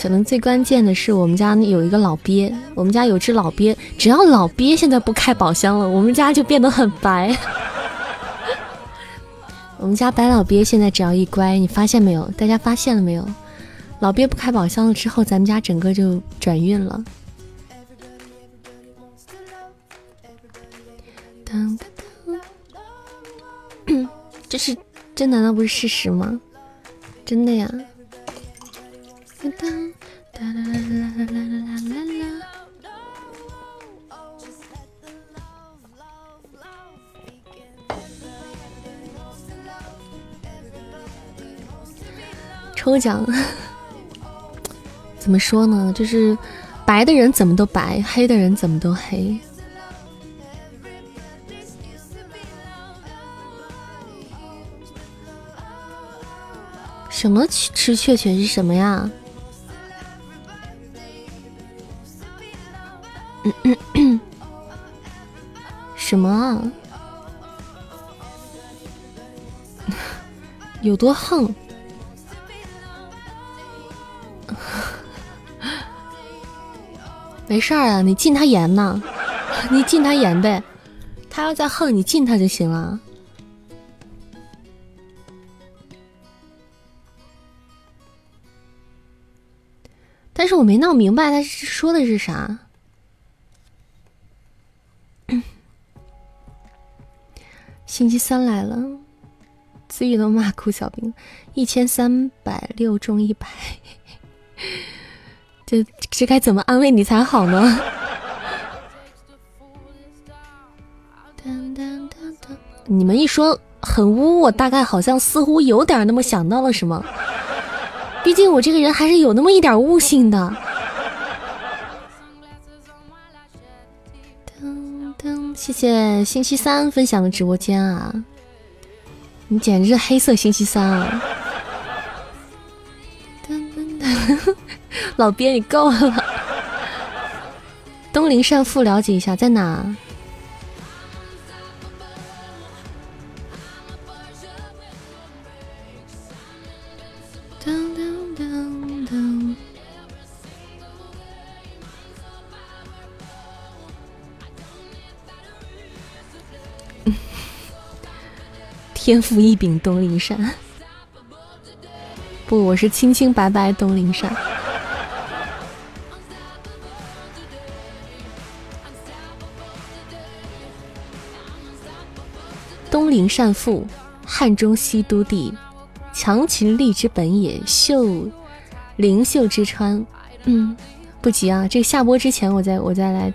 可能最关键的是，我们家有一个老鳖，我们家有只老鳖，只要老鳖现在不开宝箱了，我们家就变得很白。*laughs* 我们家白老鳖现在只要一乖，你发现没有？大家发现了没有？老鳖不开宝箱了之后，咱们家整个就转运了。当，*coughs* 这是这难道不是事实吗？真的呀。当。抽奖，怎么说呢？就是白的人怎么都白，黑的人怎么都黑。什么吃雀雀是什么呀？什么啊？*laughs* 有多横？没事儿啊，你禁他言呢，*laughs* 你禁他言呗。他要再横，你禁他就行了。但是我没闹明白他说的是啥。*coughs* 星期三来了，子宇都骂哭小兵，一千三百六中一百，这这该怎么安慰你才好呢？你们一说很污，我大概好像似乎有点那么想到了什么。毕竟我这个人还是有那么一点悟性的。噔噔，谢谢星期三分享的直播间啊，你简直是黑色星期三啊！*laughs* 老鳖你够了。*laughs* 东林善富了解一下在哪？*laughs* 天赋异禀，东林山。不，我是清清白白东林山。东陵善父，汉中西都地，强秦立之本也。秀，灵秀之川。嗯，不急啊，这个下播之前，我再我再来，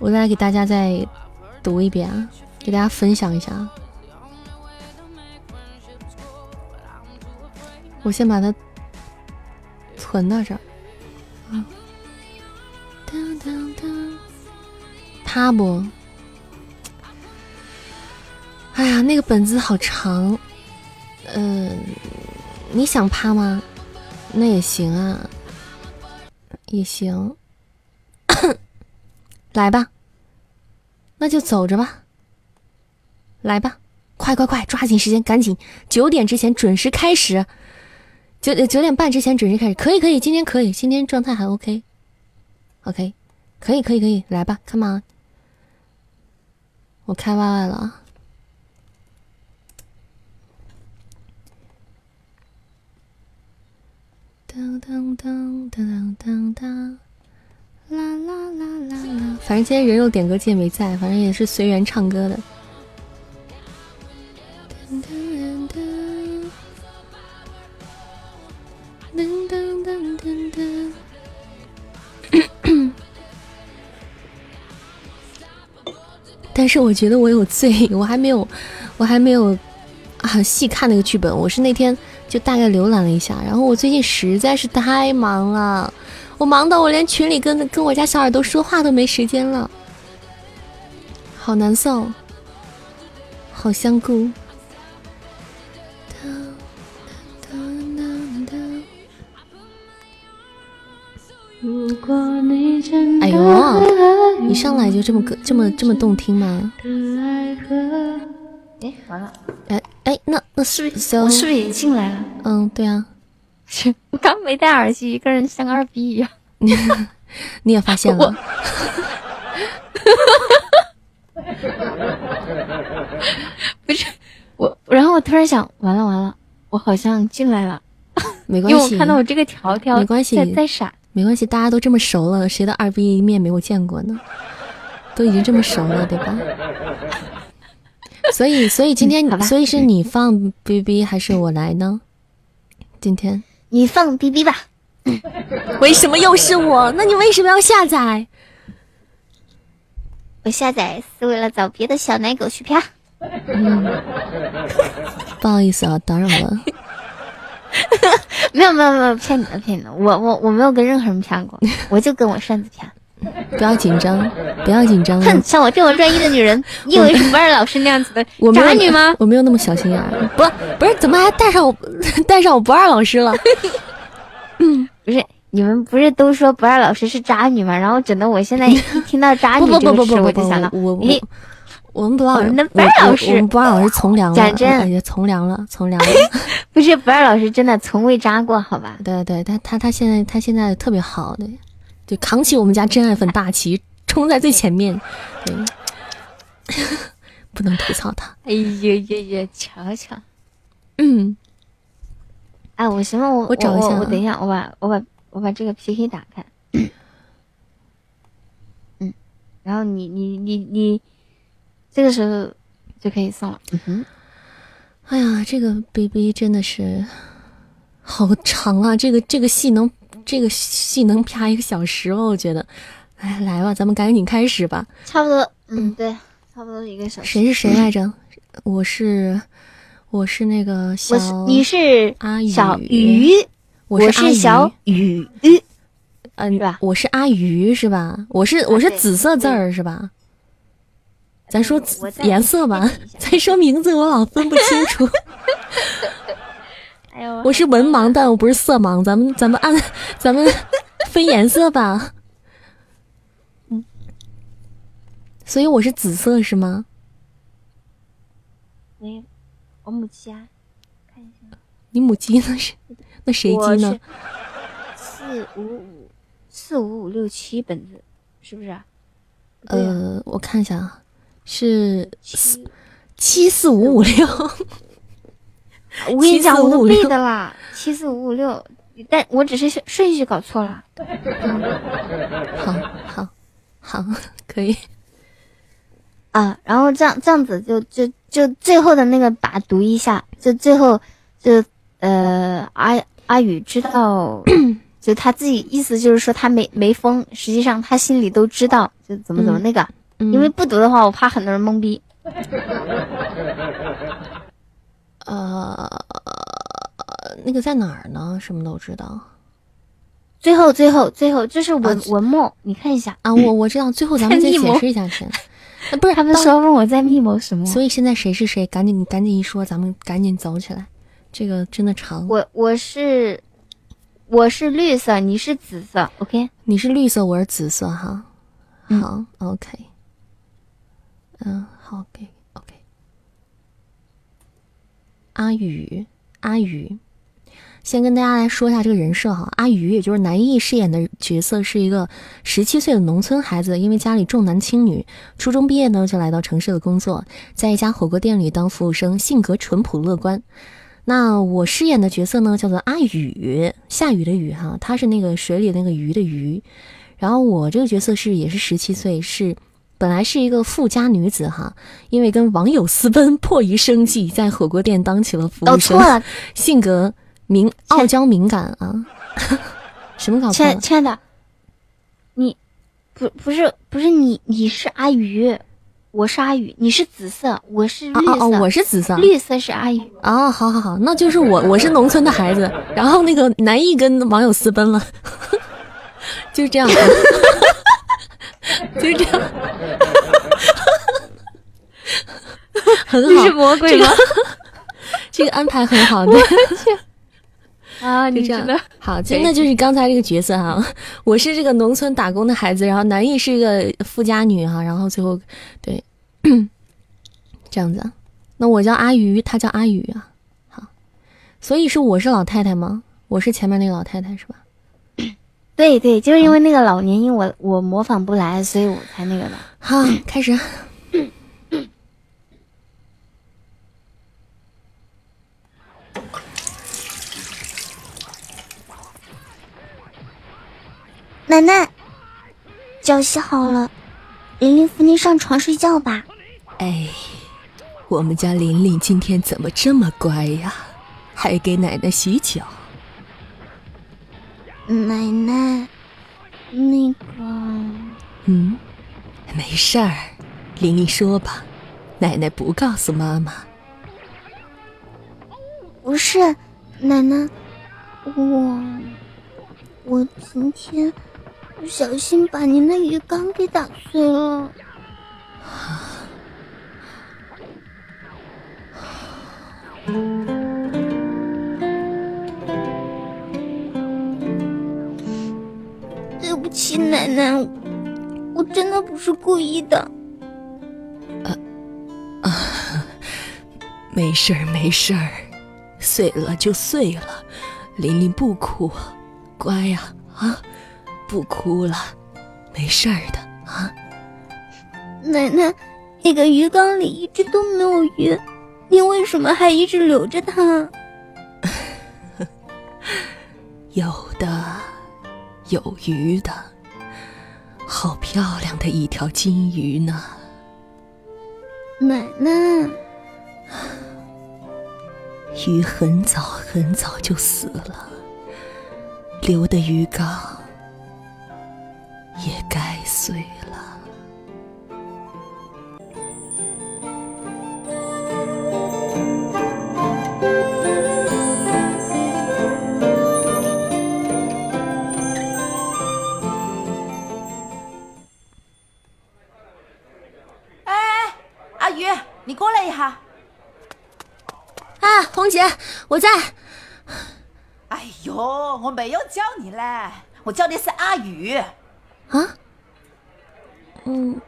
我再来给大家再读一遍啊，给大家分享一下。我先把它存到这儿，啊，他不，哎呀，那个本子好长，嗯，你想趴吗？那也行啊，也行，*coughs* 来吧，那就走着吧，来吧，快快快，抓紧时间，赶紧，九点之前准时开始。九九点半之前准时开始，可以可以，今天可以，今天状态还 OK，OK，可以可以可以，来吧，Come on，我开 YY 了啊！噔噔噔噔噔噔，啦啦啦啦啦，反正今天人肉点歌界没在，反正也是随缘唱歌的。噔噔噔噔噔噔，但是我觉得我有罪，我还没有，我还没有啊细看那个剧本。我是那天就大概浏览了一下，然后我最近实在是太忙了，我忙到我连群里跟跟我家小耳朵说话都没时间了，好难受，好香菇。哎呦，一上来就这么歌，这么这么动听吗？哎，完了！哎哎，那那是不是我是不是也进来了？嗯，对啊。*laughs* 我刚没戴耳机，一个人像个二逼一样。*laughs* 你也发现了？*laughs* 不是我，然后我突突然想，完了完了，我好像进来了，没关系，因为我看到我这个条条没关系在在闪。没关系，大家都这么熟了，谁的二逼一面没有见过呢？都已经这么熟了，对吧？*laughs* 所以，所以今天，所以是你放 B B 还是我来呢？今天你放 B B 吧，为什么又是我？那你为什么要下载？我下载是为了找别的小奶狗去啪。嗯。不好意思啊，打扰了。*laughs* 没有没有没有骗你的骗你的，我我我没有跟任何人啪过，我就跟我扇子骗。*laughs* 不要紧张，不要紧张。哼，像我这么专一的女人，*laughs* 你以为是不二老师那样子的渣女吗？我没有那么小心眼儿。不，不是，怎么还带上我，*laughs* 带上我不二老师了？不是，你们不是都说不二老师是渣女吗？然后整的我现在一听到渣女这个词，不不不不，我就想到，我我，我们不二我们的不二老师我我们不二老师从良了，讲真从良了，从良了。不是不二老师真的从未渣过，好吧？对对，他他他现在他现在特别好的，就扛起我们家真爱粉大旗，冲在最前面。*laughs* 对，*laughs* 不能吐槽他。哎呀呀呀，瞧瞧，嗯，哎，我行了，我我找一下啊我，我等一下，我把我把我把这个 PK 打开，*coughs* 嗯，然后你你你你这个时候就可以送了。嗯哼，哎呀，这个 baby 真的是好长啊！这个这个戏能这个戏能啪一个小时哦，我觉得。哎，来吧，咱们赶紧开始吧。差不多，嗯，对，差不多一个小时。谁是谁来着？我是我是那个小我是你是阿宇，小鱼，我我是阿小鱼，雨，嗯，是吧我是阿鱼是吧？我是我是紫色字儿是吧？咱说颜色吧咱 *laughs* 说名字我老分不清楚。*laughs* 我是文盲，但我不是色盲。咱们咱们按 *laughs* 咱们分颜色吧。嗯，所以我是紫色是吗？没我母鸡啊，看一下，你母鸡呢？是 *laughs* 那谁鸡呢？四五五四五五六七本子，是不是呃，我看一下啊，是七，七四五五六。*laughs* 我跟你讲，我都背的啦，七四五五六，但我只是顺序搞错了。*laughs* 好好好，可以。啊，然后这样这样子就就就最后的那个把读一下，就最后就呃阿阿宇知道，*clears throat* 就他自己意思就是说他没没疯，实际上他心里都知道，就怎么怎么那个，嗯因为不读的话，我怕很多人懵逼。*laughs* 呃，那个在哪儿呢？什么都知道最后最后最后这是文、啊文末，你看一下，啊。我我知道，最后咱们再解释一下先。呃不是 *laughs* 他们说问我在密谋什么，所以现在谁是谁？赶紧你赶紧一说，咱们赶紧走起来。这个真的长。我我是我是绿色，你是紫色，OK？你是绿色，我是紫色哈。嗯好，OK。嗯，好 OK。阿宇，阿宇，先跟大家来说一下这个人设哈。阿宇，也就是南艺饰演的角色，是一个十七岁的农村孩子，因为家里重男轻女，初中毕业呢就来到城市的工作，在一家火锅店里当服务生，性格淳朴乐观。那我饰演的角色呢，叫做阿雨，下雨的雨哈，他是那个水里那个鱼的鱼。然后我这个角色是也是十七岁，是本来是一个富家女子哈，因为跟网友私奔，迫于生计，在火锅店当起了服务生搞错。了，性格敏傲娇敏感啊，*laughs* 什么搞错了？亲爱亲爱的，你不不是不是你你是阿鱼，我是阿宇，你是紫色，我是绿色，哦哦哦，我是紫色。绿色是阿宇。哦，好好好，那就是我，我是农村的孩子，然后那个南艺跟网友私奔了，*laughs* 就是这样，*laughs* 就是这样，*laughs* 很好，魔这个 *laughs* 这个安排很好的，啊！就这样。的。好，真的就是刚才这个角色哈，我是这个农村打工的孩子，然后南艺是一个富家女哈，然后最后对。*clears throat* 这样子啊，那我叫阿鱼，他叫阿宇啊，好，所以是我是老太太吗？我是前面那个老太太是吧？对对，就是因为那个老年音，我我模仿不来，所以我才那个的。好，开始。*coughs* 奶奶。脚洗好了，玲玲扶您上床睡觉吧。哎，我们家玲玲今天怎么这么乖呀？还给奶奶洗脚。奶奶，那个……嗯，没事儿，玲玲说吧，奶奶不告诉妈妈。不是，奶奶，我……我今天不小心把您的鱼缸给打碎了。*laughs* 对不起，奶奶，我真的不是故意的。啊啊，没事儿，没事儿，碎了就碎了，玲玲不哭。乖呀，啊，不哭了，没事儿的啊。奶奶，那个鱼缸里一直都没有鱼，你为什么还一直留着它？*laughs* 有的，有鱼的，好漂亮的一条金鱼呢。奶奶，鱼很早很早就死了。留的鱼缸也该碎了。啊，红姐，我在。哎呦，我没有叫你嘞，我叫的是阿宇。啊？嗯，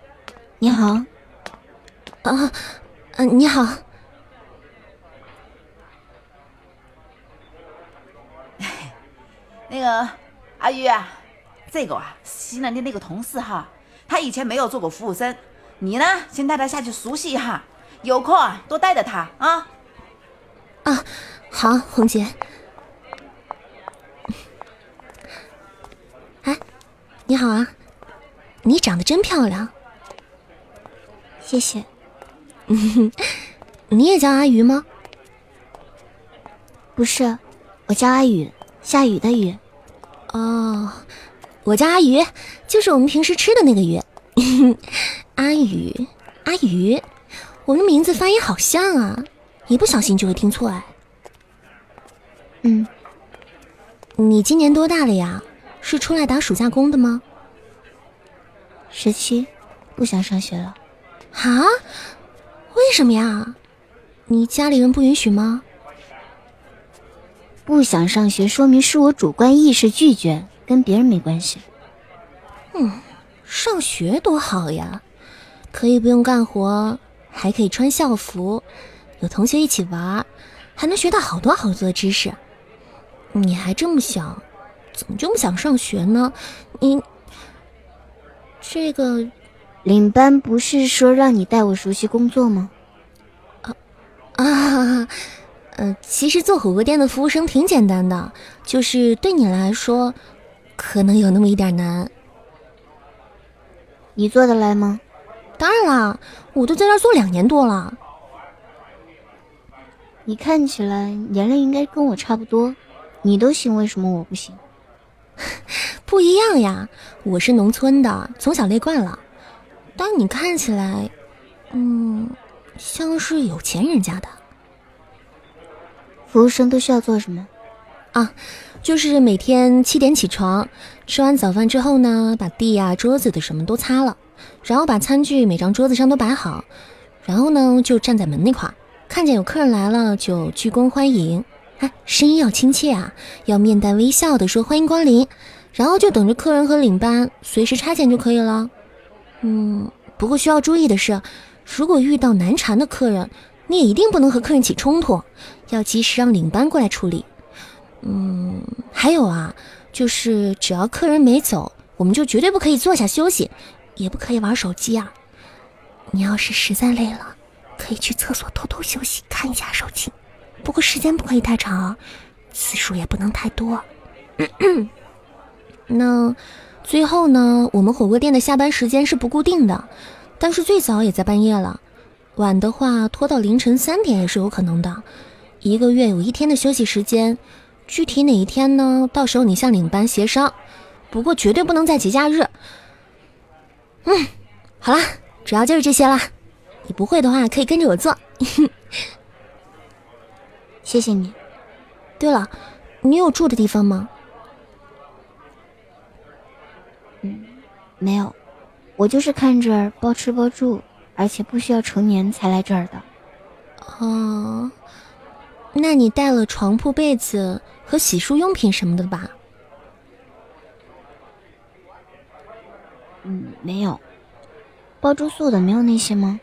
你好。啊，嗯，你好。*laughs* 那个阿宇啊，这个啊，西南的那个同事哈，他以前没有做过服务生，你呢，先带他下去熟悉一下，有空啊，多带着他啊。啊，好，红姐。哎你好啊，你长得真漂亮。谢谢。*laughs* 你也叫阿鱼吗？不是，我叫阿雨，下雨的雨。哦，我叫阿鱼，就是我们平时吃的那个鱼。*laughs* 阿雨，阿鱼，我们名字发音好像啊，一不小心就会听错哎。嗯，你今年多大了呀？是出来打暑假工的吗？十七，不想上学了。啊？为什么呀？你家里人不允许吗？不想上学，说明是我主观意识拒绝，跟别人没关系。嗯，上学多好呀，可以不用干活，还可以穿校服，有同学一起玩，还能学到好多好多的知识。你还这么小。怎么就不想上学呢？你这个领班不是说让你带我熟悉工作吗？啊啊，呃，其实做火锅店的服务生挺简单的，就是对你来说可能有那么一点难。你做得来吗？当然啦，我都在这做两年多了。你看起来年龄应该跟我差不多，你都行，为什么我不行？*laughs* 不一样呀，我是农村的，从小累惯了。但你看起来，嗯，像是有钱人家的。服务生都需要做什么？啊，就是每天七点起床，吃完早饭之后呢，把地呀、桌子的什么都擦了，然后把餐具每张桌子上都摆好，然后呢，就站在门那块，看见有客人来了就鞠躬欢迎。哎，声音要亲切啊，要面带微笑的说欢迎光临，然后就等着客人和领班随时差遣就可以了。嗯，不过需要注意的是，如果遇到难缠的客人，你也一定不能和客人起冲突，要及时让领班过来处理。嗯，还有啊，就是只要客人没走，我们就绝对不可以坐下休息，也不可以玩手机啊。你要是实在累了，可以去厕所偷偷休息，看一下手机。不过时间不可以太长，次数也不能太多。那最后呢，我们火锅店的下班时间是不固定的，但是最早也在半夜了，晚的话拖到凌晨三点也是有可能的。一个月有一天的休息时间，具体哪一天呢？到时候你向领班协商，不过绝对不能在节假日。嗯，好啦，主要就是这些啦。你不会的话可以跟着我做。*laughs* 谢谢你。对了，你有住的地方吗？嗯，没有，我就是看这儿包吃包住，而且不需要成年才来这儿的。哦。那你带了床铺、被子和洗漱用品什么的吧？嗯，没有。包住宿的没有那些吗？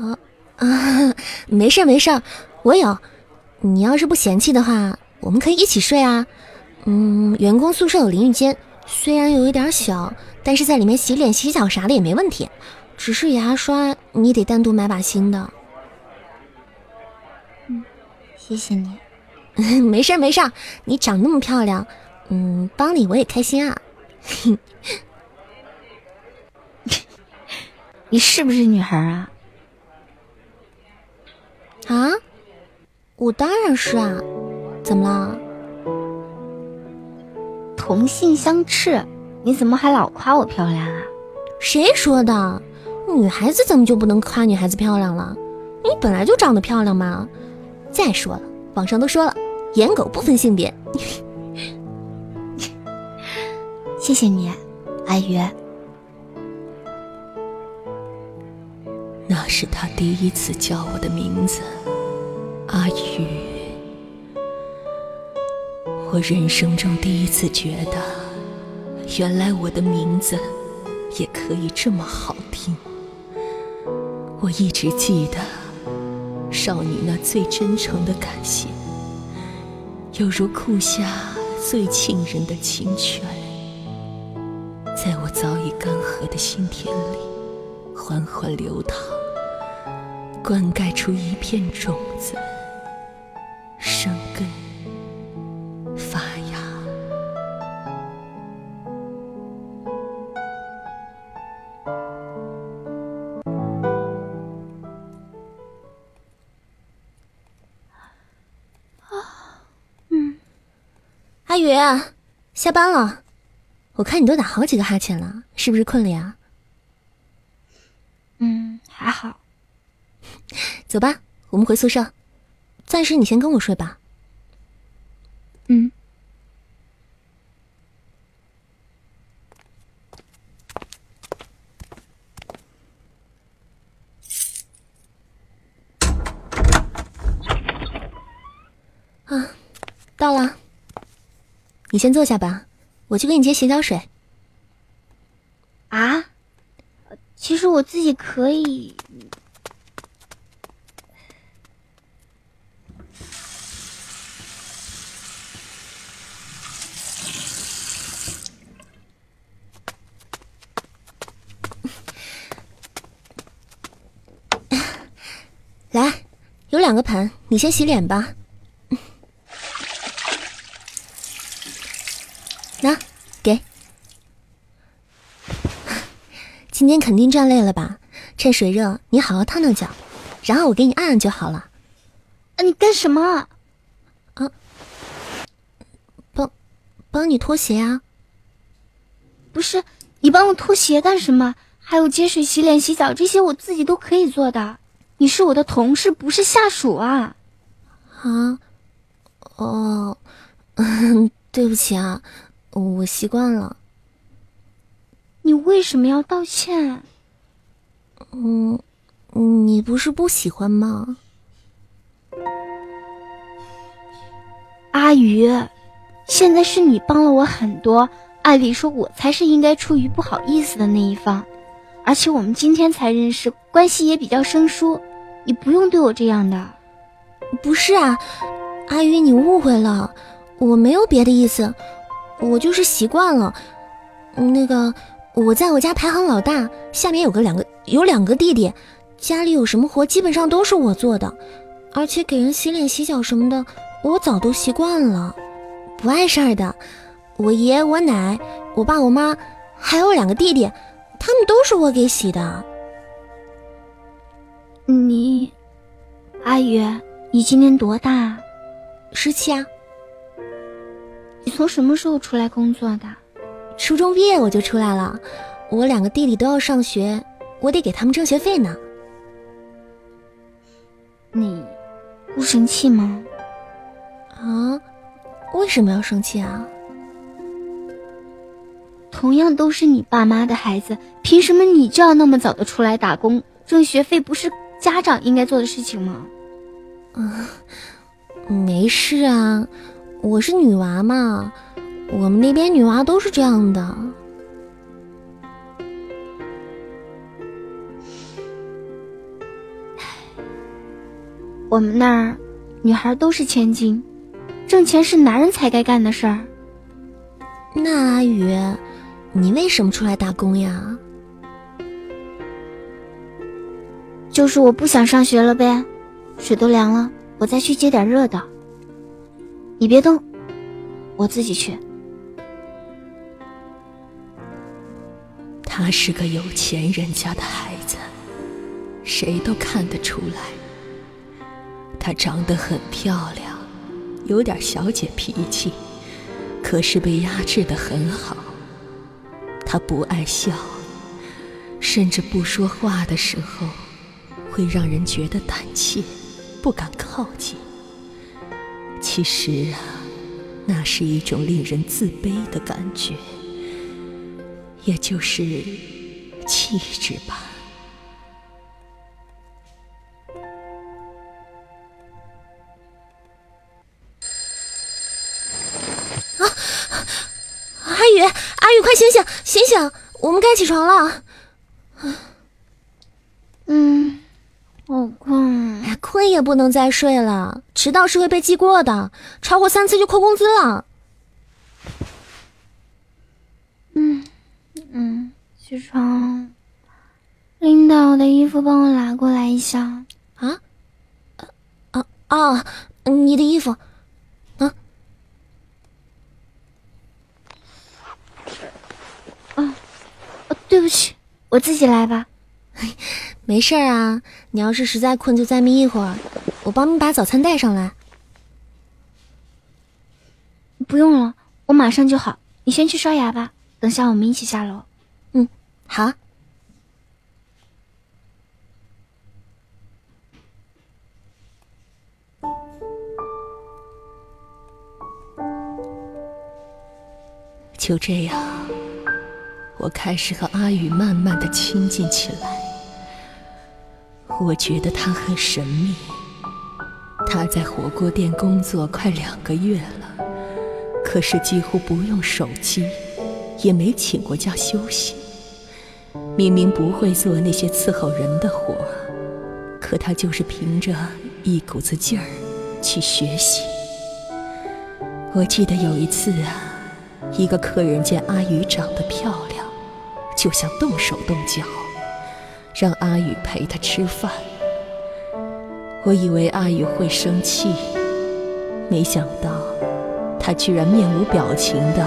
啊 *laughs* 啊，没事没事，我有。你要是不嫌弃的话，我们可以一起睡啊。嗯，员工宿舍有淋浴间，虽然有一点小，但是在里面洗脸、洗脚啥的也没问题。只是牙刷你得单独买把新的。谢谢你，*laughs* 没事没事，你长那么漂亮，嗯，帮你我也开心啊。*laughs* 你是不是女孩啊？啊，我当然是啊，怎么了？同性相斥，你怎么还老夸我漂亮啊？谁说的？女孩子怎么就不能夸女孩子漂亮了？你本来就长得漂亮嘛。再说了，网上都说了，颜狗不分性别。*laughs* 谢谢你，阿鱼。那是他第一次叫我的名字，阿鱼。我人生中第一次觉得，原来我的名字也可以这么好听。我一直记得。少女那最真诚的感谢，犹如酷夏最沁人的清泉，在我早已干涸的心田里缓缓流淌，灌溉出一片种子，下班了，我看你都打好几个哈欠了，是不是困了呀？嗯，还好。走吧，我们回宿舍。暂时你先跟我睡吧。嗯。啊，到了。你先坐下吧，我去给你接洗脚水。啊，其实我自己可以。*laughs* 来，有两个盆，你先洗脸吧。那，给。今天肯定站累了吧？趁水热，你好好烫烫脚，然后我给你按按就好了。啊，你干什么？啊，帮，帮你脱鞋啊？不是，你帮我脱鞋干什么？还有接水、洗脸、洗澡这些，我自己都可以做的。你是我的同事，不是下属啊。啊，哦，嗯，*laughs* 对不起啊。我习惯了。你为什么要道歉？嗯，你不是不喜欢吗？阿鱼，现在是你帮了我很多，按理说我才是应该出于不好意思的那一方，而且我们今天才认识，关系也比较生疏，你不用对我这样的。不是啊，阿鱼，你误会了，我没有别的意思。我就是习惯了，那个我在我家排行老大，下面有个两个有两个弟弟，家里有什么活基本上都是我做的，而且给人洗脸洗脚什么的，我早都习惯了，不碍事儿的。我爷我奶我爸我妈还有两个弟弟，他们都是我给洗的。你，阿宇，你今年多大？十七啊。你从什么时候出来工作的？初中毕业我就出来了。我两个弟弟都要上学，我得给他们挣学费呢。你不生气吗？啊？为什么要生气啊？同样都是你爸妈的孩子，凭什么你就要那么早的出来打工挣学费？不是家长应该做的事情吗？嗯，没事啊，我是女娃嘛，我们那边女娃都是这样的。我们那儿女孩都是千金，挣钱是男人才该干的事儿。那阿宇，你为什么出来打工呀？就是我不想上学了呗，水都凉了，我再去接点热的。你别动，我自己去。他是个有钱人家的孩子，谁都看得出来。她长得很漂亮，有点小姐脾气，可是被压制的很好。她不爱笑，甚至不说话的时候，会让人觉得胆怯，不敢靠近。其实啊，那是一种令人自卑的感觉，也就是气质吧阿宇阿宇。快醒醒，醒醒！我们该起床了。嗯，好困。哎，困也不能再睡了，迟到是会被记过的，超过三次就扣工资了。嗯嗯，起床。领导的衣服帮我拿过来一下。啊？啊啊！你的衣服。啊对不起，我自己来吧。*laughs* 没事啊，你要是实在困，就再眯一会儿，我帮你把早餐带上来。不用了，我马上就好。你先去刷牙吧，等下我们一起下楼。嗯，好。就这样。我开始和阿宇慢慢的亲近起来，我觉得他很神秘。他在火锅店工作快两个月了，可是几乎不用手机，也没请过假休息。明明不会做那些伺候人的活，可他就是凭着一股子劲儿去学习。我记得有一次啊，一个客人见阿宇长得漂亮。就想动手动脚，让阿宇陪他吃饭。我以为阿宇会生气，没想到他居然面无表情的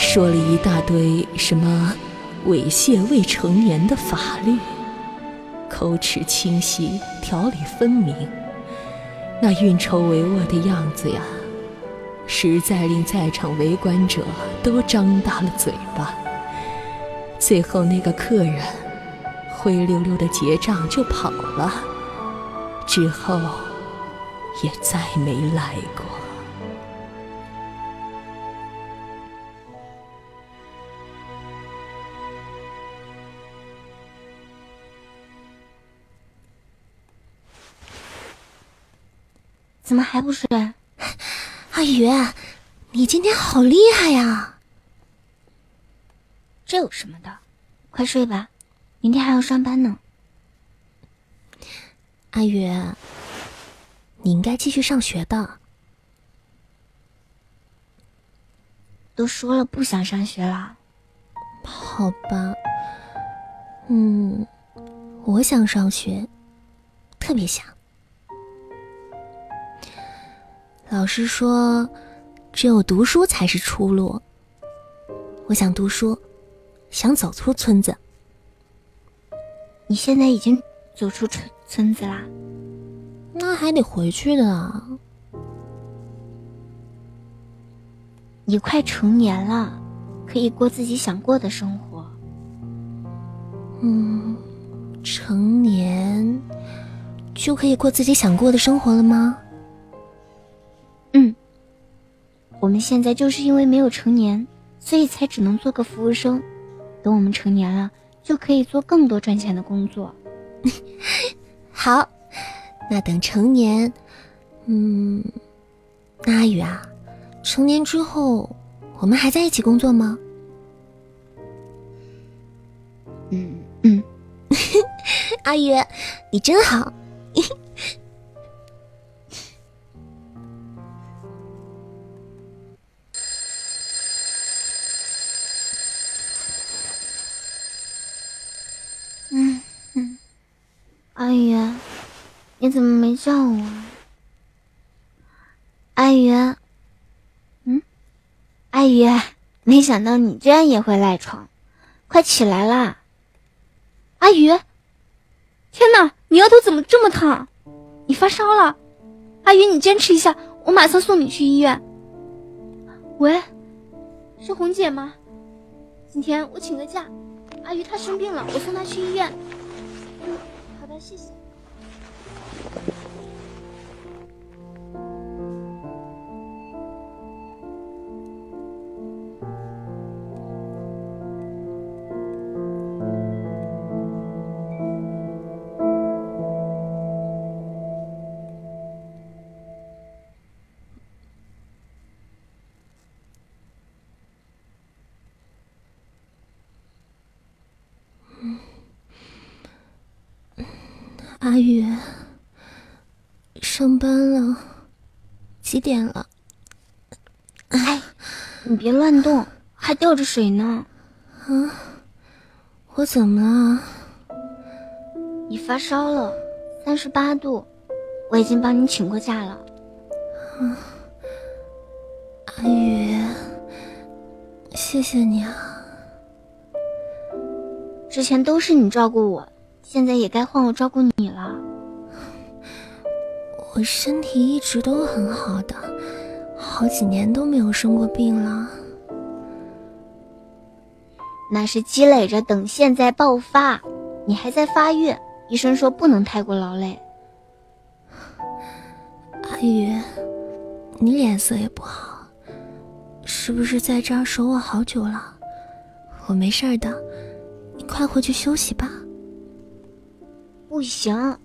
说了一大堆什么猥亵未成年的法律，口齿清晰，条理分明，那运筹帷幄的样子呀，实在令在场围观者都张大了嘴巴。最后那个客人灰溜溜的结账就跑了，之后也再没来过。怎么还不睡？阿宇，你今天好厉害呀！这有什么的？快睡吧，明天还要上班呢。阿宇，你应该继续上学的。都说了不想上学了。好吧，嗯，我想上学，特别想。老师说，只有读书才是出路。我想读书，想走出村子。你现在已经走出村村子啦？那还得回去的。你快成年了，可以过自己想过的生活。嗯，成年就可以过自己想过的生活了吗？嗯，我们现在就是因为没有成年，所以才只能做个服务生。等我们成年了。就可以做更多赚钱的工作。*laughs* 好，那等成年，嗯，那阿宇啊，成年之后我们还在一起工作吗？嗯嗯，*laughs* 阿宇，你真好。*laughs* 阿云，你怎么没叫我？阿云，嗯，阿云，没想到你居然也会赖床，快起来啦！阿云，天哪，你额头怎么这么烫？你发烧了？阿云，你坚持一下，我马上送你去医院。喂，是红姐吗？今天我请个假，阿宇她生病了，我送她去医院。谢谢。阿宇，上班了，几点了？哎，你别乱动，还吊着水呢。啊，我怎么了？你发烧了，三十八度，我已经帮你请过假了。啊，阿宇，谢谢你啊。之前都是你照顾我。现在也该换我照顾你了。*laughs* 我身体一直都很好的，好几年都没有生过病了。那是积累着等现在爆发，你还在发育，医生说不能太过劳累。阿宇，你脸色也不好，是不是在这儿守我好久了？我没事的，你快回去休息吧。不行，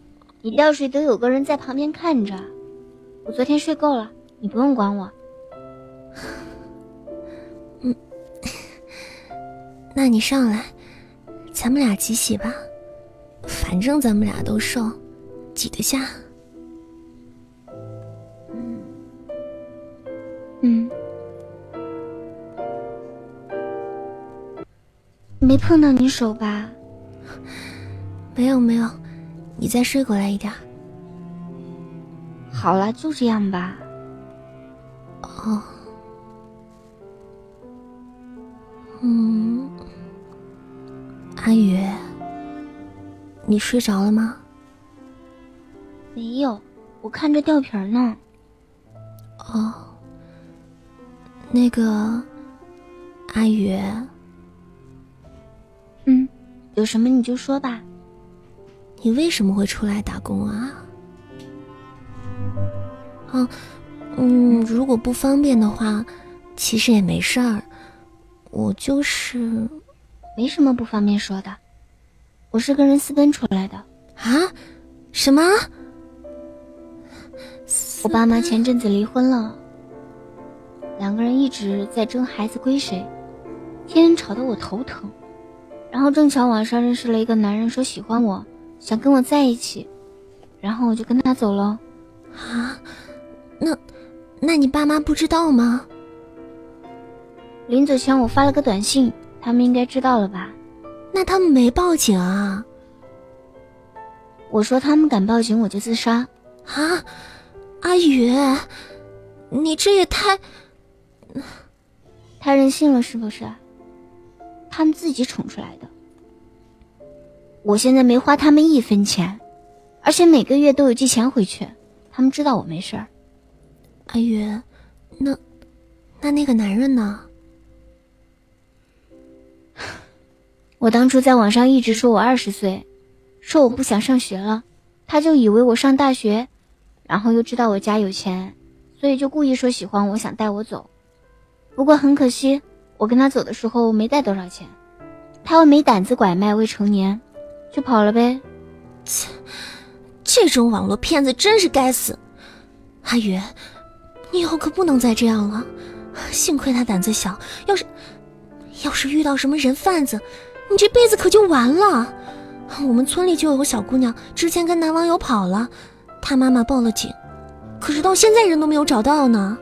你掉水得有个人在旁边看着。我昨天睡够了，你不用管我。嗯，那你上来，咱们俩挤洗吧。反正咱们俩都瘦，挤得下。嗯嗯，没碰到你手吧？没有没有。你再睡过来一点。好了，就这样吧。哦，嗯，阿宇，你睡着了吗？没有，我看着吊瓶呢。哦，那个，阿宇，嗯，有什么你就说吧。你为什么会出来打工啊？啊，嗯，如果不方便的话，其实也没事儿。我就是没什么不方便说的。我是跟人私奔出来的啊？什么？我爸妈前阵子离婚了，两个人一直在争孩子归谁，天天吵得我头疼。然后正巧网上认识了一个男人，说喜欢我。想跟我在一起，然后我就跟他走了。啊，那，那你爸妈不知道吗？临走前我发了个短信，他们应该知道了吧？那他们没报警啊？我说他们敢报警我就自杀。啊，阿宇，你这也太……太任性了是不是？他们自己宠出来的。我现在没花他们一分钱，而且每个月都有寄钱回去，他们知道我没事儿。阿云，那那那个男人呢？*laughs* 我当初在网上一直说我二十岁，说我不想上学了，他就以为我上大学，然后又知道我家有钱，所以就故意说喜欢我，想带我走。不过很可惜，我跟他走的时候没带多少钱，他又没胆子拐卖未成年。就跑了呗，切！这种网络骗子真是该死。阿宇，你以后可不能再这样了。幸亏他胆子小，要是要是遇到什么人贩子，你这辈子可就完了。我们村里就有个小姑娘，之前跟男网友跑了，她妈妈报了警，可是到现在人都没有找到呢。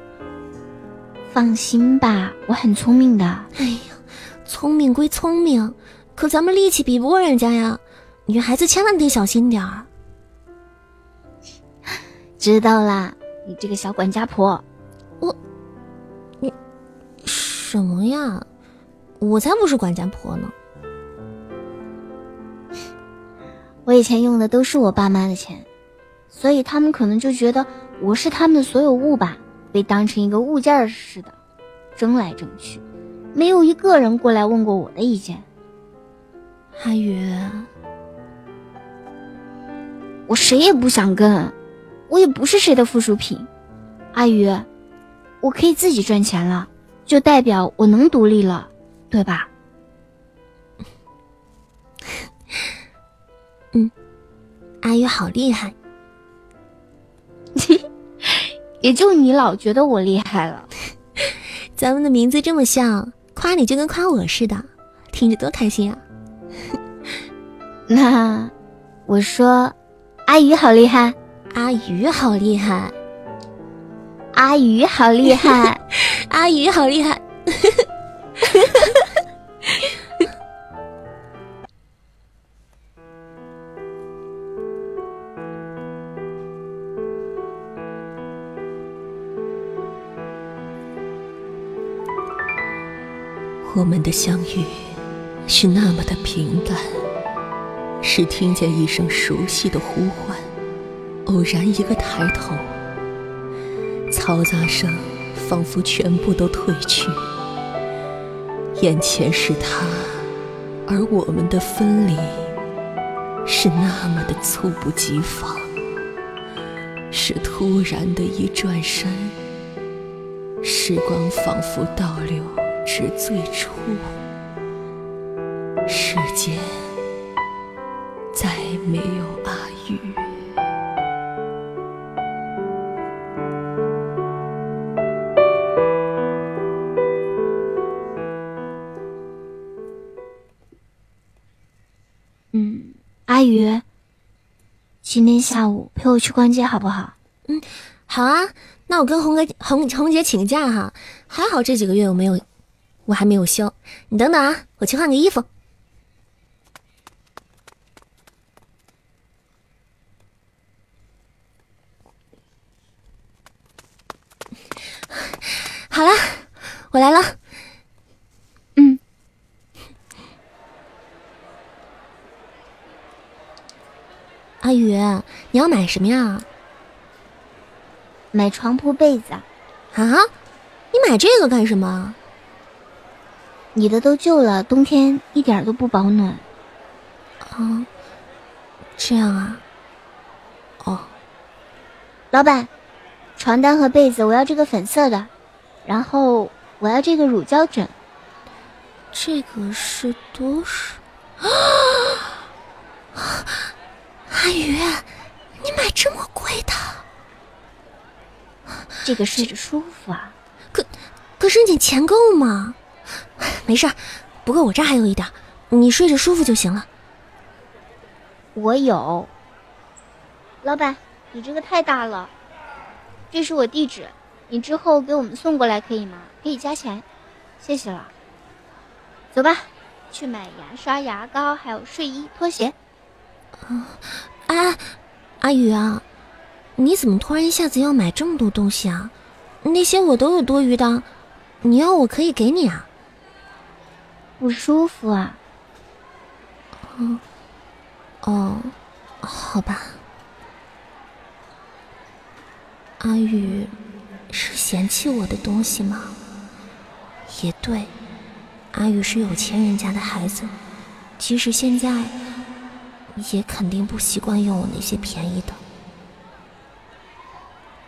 放心吧，我很聪明的。哎呀，聪明归聪明，可咱们力气比不过人家呀。女孩子千万得小心点儿。*laughs* 知道啦，你这个小管家婆，我，你什么呀？我才不是管家婆呢！*laughs* 我以前用的都是我爸妈的钱，所以他们可能就觉得我是他们的所有物吧，被当成一个物件似的，争来争去，没有一个人过来问过我的意见。阿宇。我谁也不想跟，我也不是谁的附属品。阿宇，我可以自己赚钱了，就代表我能独立了，对吧？嗯，阿宇好厉害，*laughs* 也就你老觉得我厉害了。*laughs* 咱们的名字这么像，夸你就跟夸我似的，听着多开心啊！*laughs* 那我说。阿鱼好厉害，阿鱼好厉害，阿鱼好厉害，*laughs* 阿鱼好厉害。我们的相遇是那么的平淡。是听见一声熟悉的呼唤，偶然一个抬头，嘈杂声仿佛全部都褪去，眼前是他，而我们的分离是那么的猝不及防，是突然的一转身，时光仿佛倒流至最初，世间。再没有阿玉。嗯，阿宇，今天下午陪我去逛街好不好？嗯，好啊。那我跟红哥、红红姐请个假哈。还好这几个月我没有，我还没有休。你等等啊，我去换个衣服。好了，我来了。嗯，阿宇，你要买什么呀？买床铺被子啊？啊？你买这个干什么？你的都旧了，冬天一点都不保暖。啊，这样啊？哦，老板，床单和被子我要这个粉色的。然后我要这个乳胶枕，这个是多少？*gasps* 阿宇，你买这么贵的？这个睡着舒服啊。可可是你钱够吗？*laughs* 没事，不过我这还有一点，你睡着舒服就行了。我有。老板，你这个太大了。这是我地址。你之后给我们送过来可以吗？可以加钱，谢谢了。走吧，去买牙刷、牙膏，还有睡衣、拖鞋。啊，哎，阿宇啊，你怎么突然一下子要买这么多东西啊？那些我都有多余的，你要我可以给你啊。不舒服啊。嗯，哦，好吧。阿宇是嫌弃我的东西吗？也对，阿宇是有钱人家的孩子，即使现在也肯定不习惯用我那些便宜的。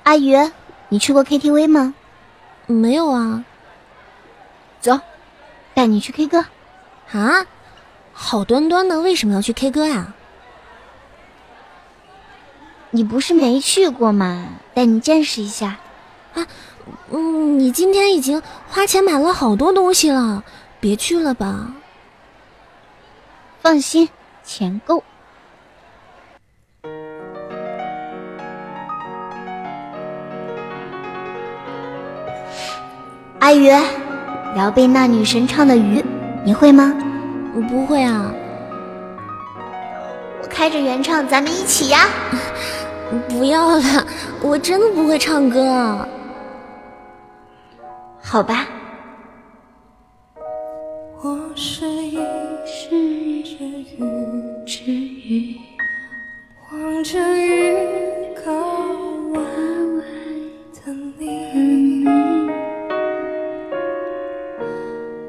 阿宇，你去过 KTV 吗？没有啊。走，带你去 K 歌。啊？好端端的为什么要去 K 歌呀？你不是没去过吗？带你见识一下。啊，嗯，你今天已经花钱买了好多东西了，别去了吧。放心，钱够。阿鱼，姚贝那女神唱的《鱼》，你会吗？我不会啊。我开着原唱，咱们一起呀。*laughs* 不要了，我真的不会唱歌。好吧。我是一是一只鱼，只鱼，望着鱼靠弯弯的你，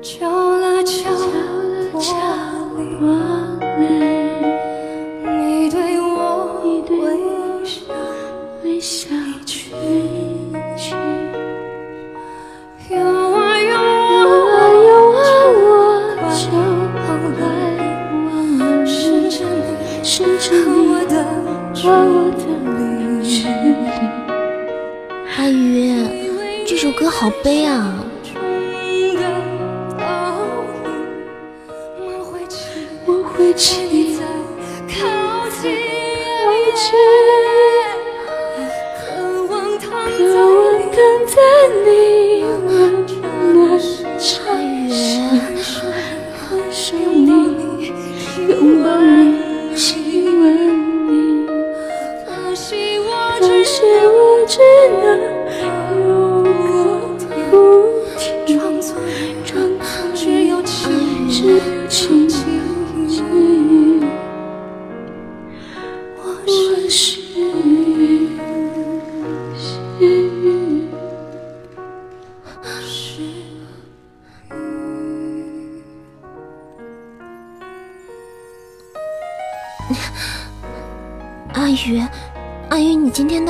敲了敲玻璃，你对我微笑微笑阿鱼，这首歌好悲啊！我会请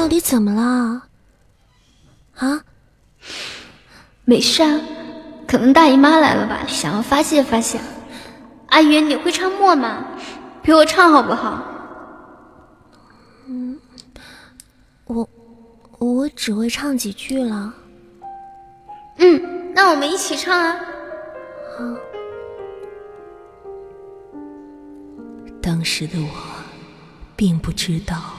到底怎么了？啊？没事啊，可能大姨妈来了吧，想要发泄发泄。阿云，你会唱默吗？陪我唱好不好？嗯我我只会唱几句了。嗯，那我们一起唱啊。好当时的我，并不知道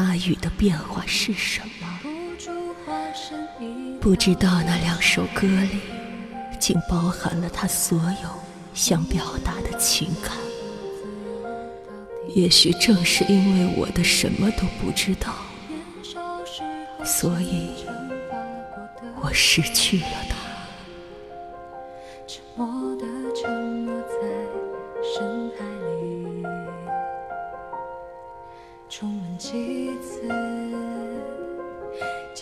阿宇的变化是什么，不知道那两首歌里竟包含了他所有想表达的情感。也许正是因为我的什么都不知道，所以我失去了他。沉默的沉默在深海里，重温几，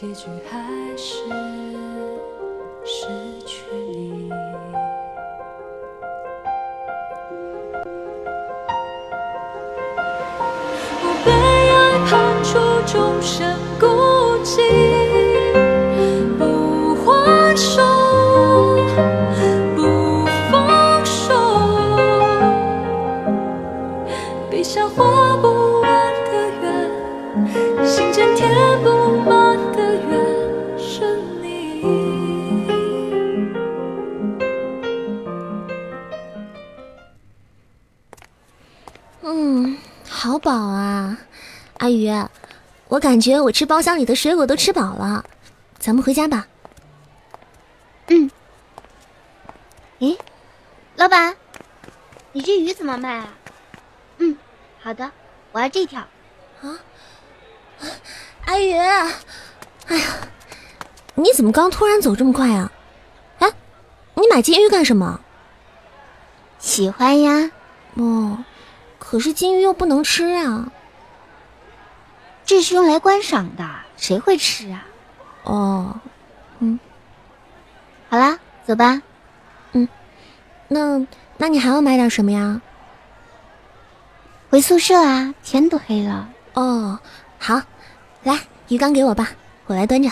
结局还是失去你。我被爱判处终身孤寂，好饱啊，阿宇，我感觉我吃包厢里的水果都吃饱了，咱们回家吧。嗯。诶，老板，你这鱼怎么卖啊？嗯，好的，我要这条。啊阿宇，哎呀，你怎么刚突然走这么快啊？哎，你买金鱼干什么？喜欢呀。哦，可是金鱼又不能吃啊。这是用来观赏的，谁会吃啊？哦，嗯，好啦，走吧。嗯，那那你还要买点什么呀？回宿舍啊，天都黑了。哦，好，来鱼缸给我吧，我来端着。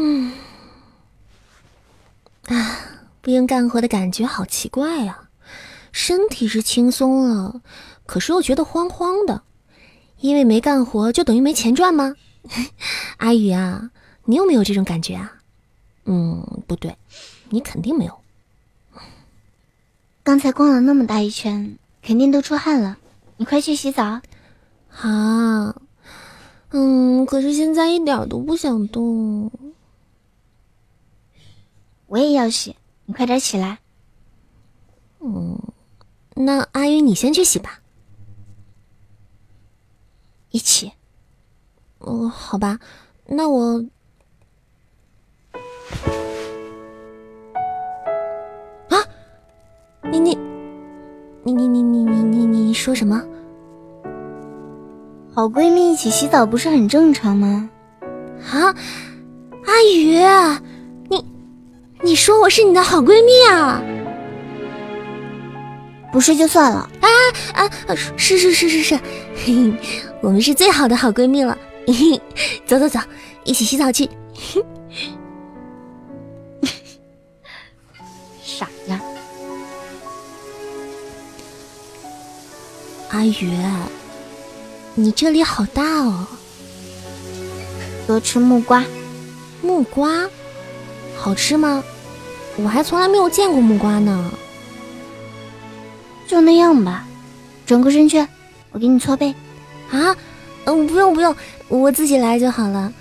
嗯。啊，不用干活的感觉好奇怪呀，身体是轻松了，可是又觉得慌慌的，因为没干活就等于没钱赚吗？*laughs* 阿宇啊，你有没有这种感觉啊？嗯，不对，你肯定没有。刚才逛了那么大一圈，肯定都出汗了，你快去洗澡。啊，嗯，可是现在一点都不想动。我也要洗，你快点起来。嗯，那阿云你先去洗吧。一起。哦，好吧，那我。啊！你你你你你你你你你说什么？好闺蜜一起洗澡不是很正常吗？啊，阿宇，你你说我是你的好闺蜜啊？不是就算了。啊啊！是是是是是，嘿，*laughs* 我们是最好的好闺蜜了。*laughs* 走走走，一起洗澡去。*laughs* 傻呀，阿宇，你这里好大哦。多吃木瓜，木瓜好吃吗？我还从来没有见过木瓜呢。就那样吧，转过身去，我给你搓背。啊？嗯，不用不用。我自己来就好了。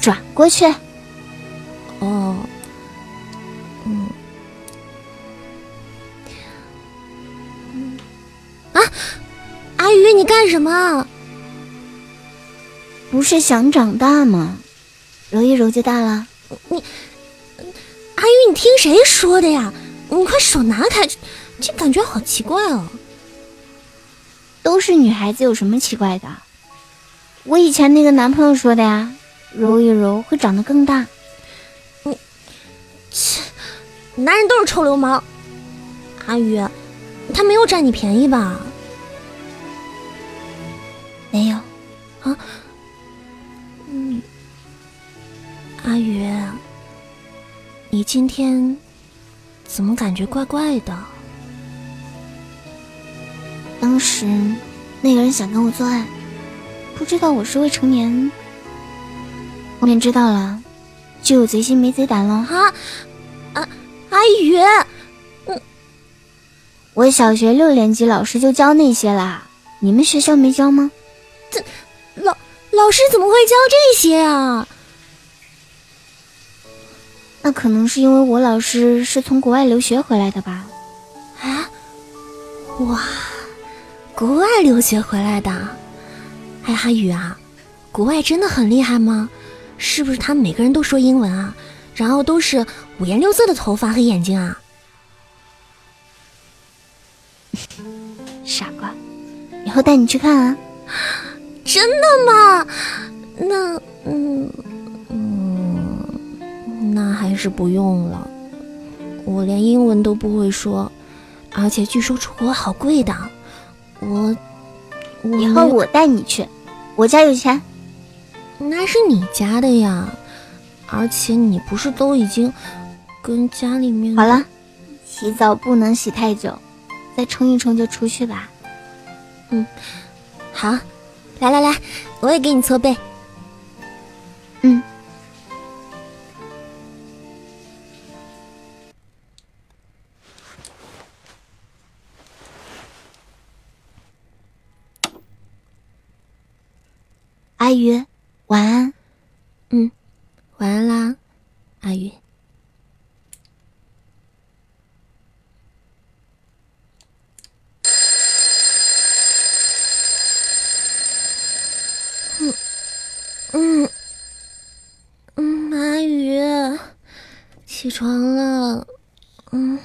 转过去。哦，嗯，啊，阿宇，你干什么？不是想长大吗？揉一揉就大了。你，阿宇，你听谁说的呀？你快手拿开，这感觉好奇怪哦。都是女孩子，有什么奇怪的？我以前那个男朋友说的呀，揉一揉会长得更大。你，切，男人都是臭流氓。阿宇，他没有占你便宜吧？没有。啊？阿宇，你今天怎么感觉怪怪的？当时那个人想跟我做爱，不知道我是未成年。后面知道了，就有贼心没贼胆了。哈，啊，阿宇，嗯，我小学六年级老师就教那些啦，你们学校没教吗？这老老师怎么会教这些啊？那可能是因为我老师是从国外留学回来的吧。啊，哇！国外留学回来的，哎，阿宇啊，国外真的很厉害吗？是不是他们每个人都说英文啊？然后都是五颜六色的头发和眼睛啊？*laughs* 傻瓜，以后带你去看啊！真的吗？那，嗯嗯，那还是不用了。我连英文都不会说，而且据说出国好贵的。我，以后我带你去，我家有钱。那是你家的呀，而且你不是都已经跟家里面好了，洗澡不能洗太久，再冲一冲就出去吧。嗯，好，来来来，我也给你搓背。嗯。阿鱼晚安。嗯晚安啦阿鱼嗯嗯嗯阿鱼起床了。嗯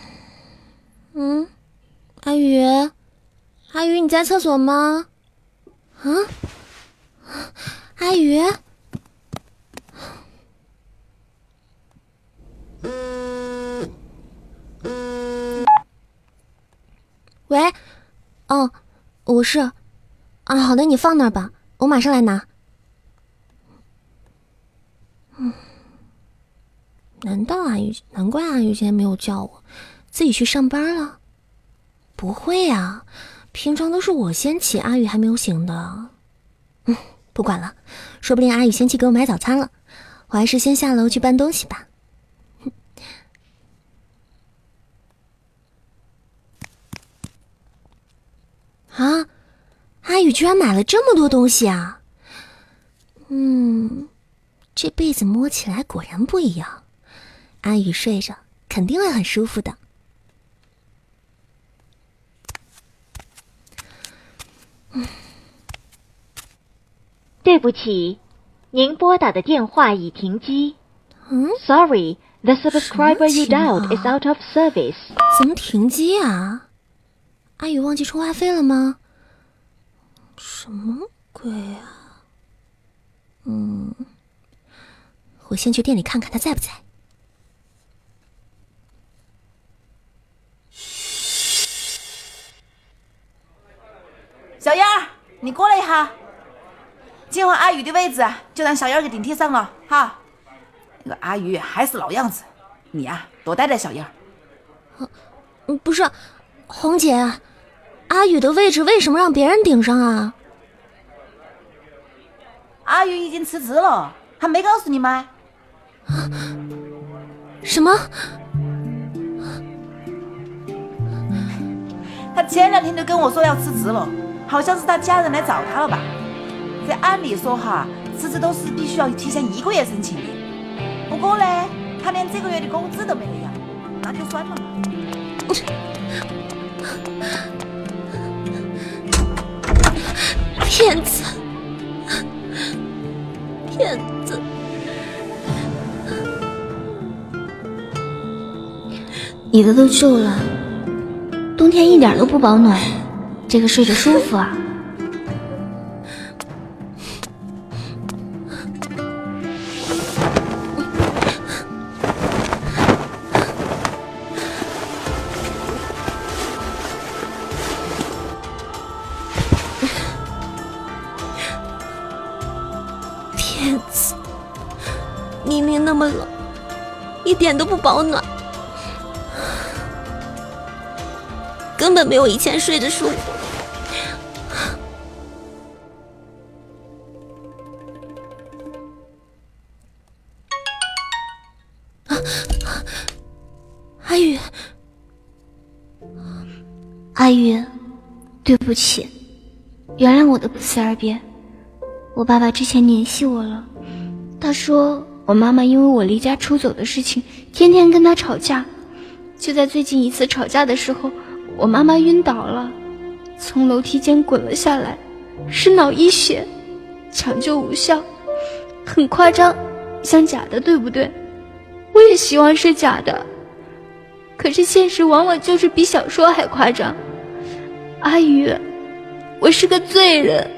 嗯阿鱼阿鱼你在厕所吗？啊？阿宇。喂，哦，我是，啊，好的，你放那儿吧，我马上来拿。嗯，难道阿宇？难怪阿宇今天没有叫我，自己去上班了？不会呀，平常都是我先起，阿宇还没有醒的。不管了，说不定阿宇先去给我买早餐了，我还是先下楼去搬东西吧。啊，阿宇居然买了这么多东西啊！嗯，这被子摸起来果然不一样，阿宇睡着肯定会很舒服的。对不起，您拨打的电话已停机。嗯，Sorry, the subscriber you dialed is out of service. 怎么停机啊？阿宇忘记充话费了吗？什么鬼啊？嗯，我先去店里看看他在不在。小燕儿，你过来一下。今晚阿宇的位置啊就让小燕儿给顶替上了哈。那个阿宇还是老样子，你呀、多带带小燕儿。嗯，不是，红姐，阿宇的位置为什么让别人顶上啊？阿宇已经辞职了，还没告诉你吗？什么？他前两天就跟我说要辞职了，好像是他家人来找他了吧？这按理说哈，辞职都是必须要提前一个月申请的。不过呢，他连这个月的工资都没得要，那就算了嘛。骗子！骗子！你的都旧了，冬天一点都不保暖，这个睡着舒服啊。点都不保暖，根本没有以前睡着舒服。阿宇，阿宇，对不起，原谅我的不辞而别。我爸爸之前联系我了，他说我妈妈因为我离家出走的事情，天天跟他吵架。就在最近一次吵架的时候，我妈妈晕倒了，从楼梯间滚了下来，是脑溢血，抢救无效，很夸张，像假的，对不对？我也希望是假的，可是现实往往就是比小说还夸张。阿宇，我是个罪人。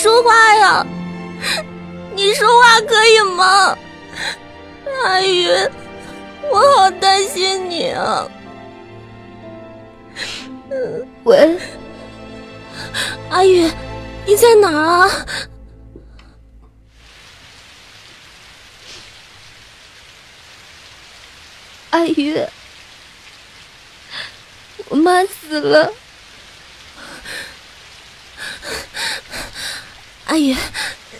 说话呀！你说话可以吗？阿宇，我好担心你啊！喂，阿宇，你在哪儿啊？阿宇，我妈死了。阿宇，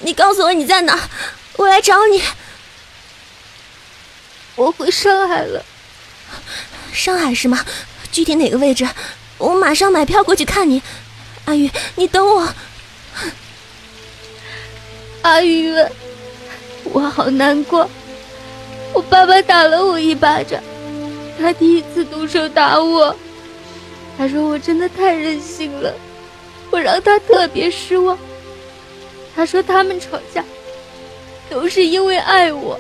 你告诉我你在哪，我来找你。我回上海了，上海是吗？具体哪个位置？我马上买票过去看你。阿宇，你等我。阿宇，我好难过。我爸爸打了我一巴掌，他第一次动手打我。他说我真的太任性了，我让他特别失望。他说他们吵架都是因为爱我，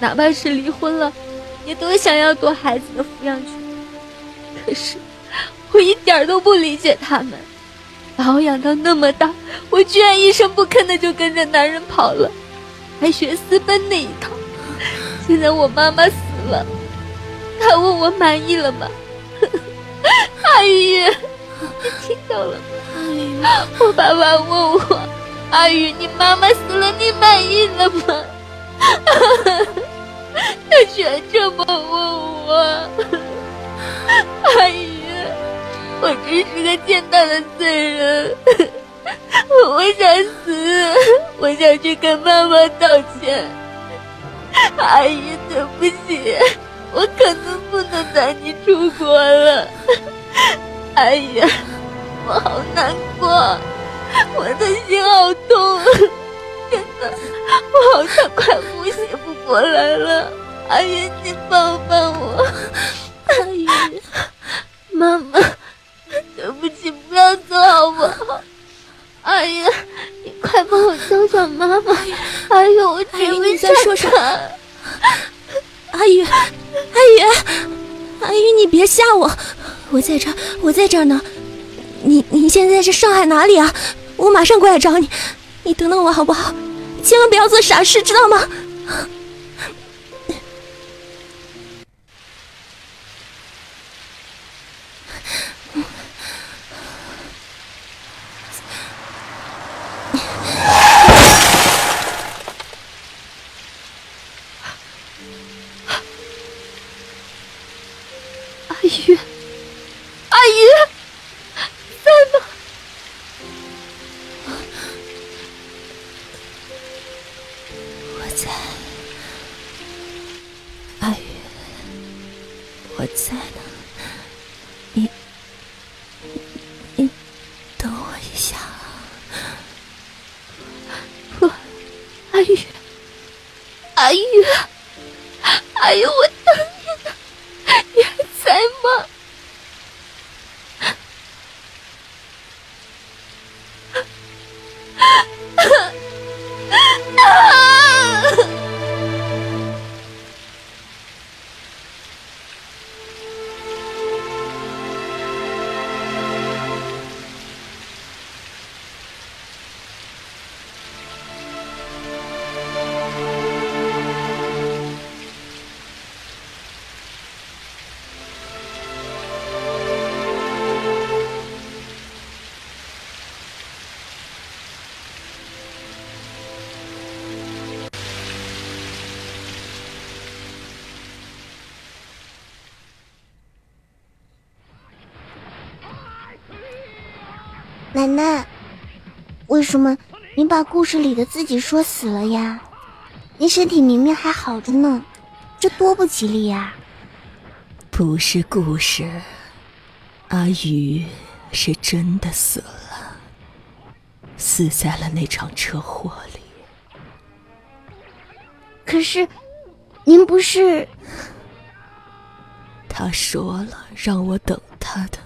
哪怕是离婚了，也都想要夺孩子的抚养权。可是我一点都不理解他们，把我养到那么大，我居然一声不吭的就跟着男人跑了，还学私奔那一套。现在我妈妈死了，他问我满意了吗？*laughs* 阿姨，你听到了吗？我爸爸问我，阿宇，你妈妈死了，你满意了吗？*laughs* 他居然这么问我，阿宇，我真是个贱大的罪人，我想死，我想去跟妈妈道歉。阿姨，对不起，我可能不能带你出国了。阿姨，我好难过，我的心好痛，真的，我好像快呼吸不过来了。阿云，你帮帮我。阿云，妈妈，对不起，不要走好不好？阿云，你快帮我叫叫妈妈。阿云，我只会你在说什么？阿云，阿云，阿云，你别吓我，我在这儿，我在这儿呢。你你现在是上海哪里啊？我马上过来找你。你等等我好不好？千万不要做傻事，知道吗？阿宇，奶奶，为什么你把故事里的自己说死了呀？你身体明明还好着呢，这多不吉利呀！不是故事，阿宇是真的死了，死在了那场车祸里。可是，您不是……他说了让我等他的，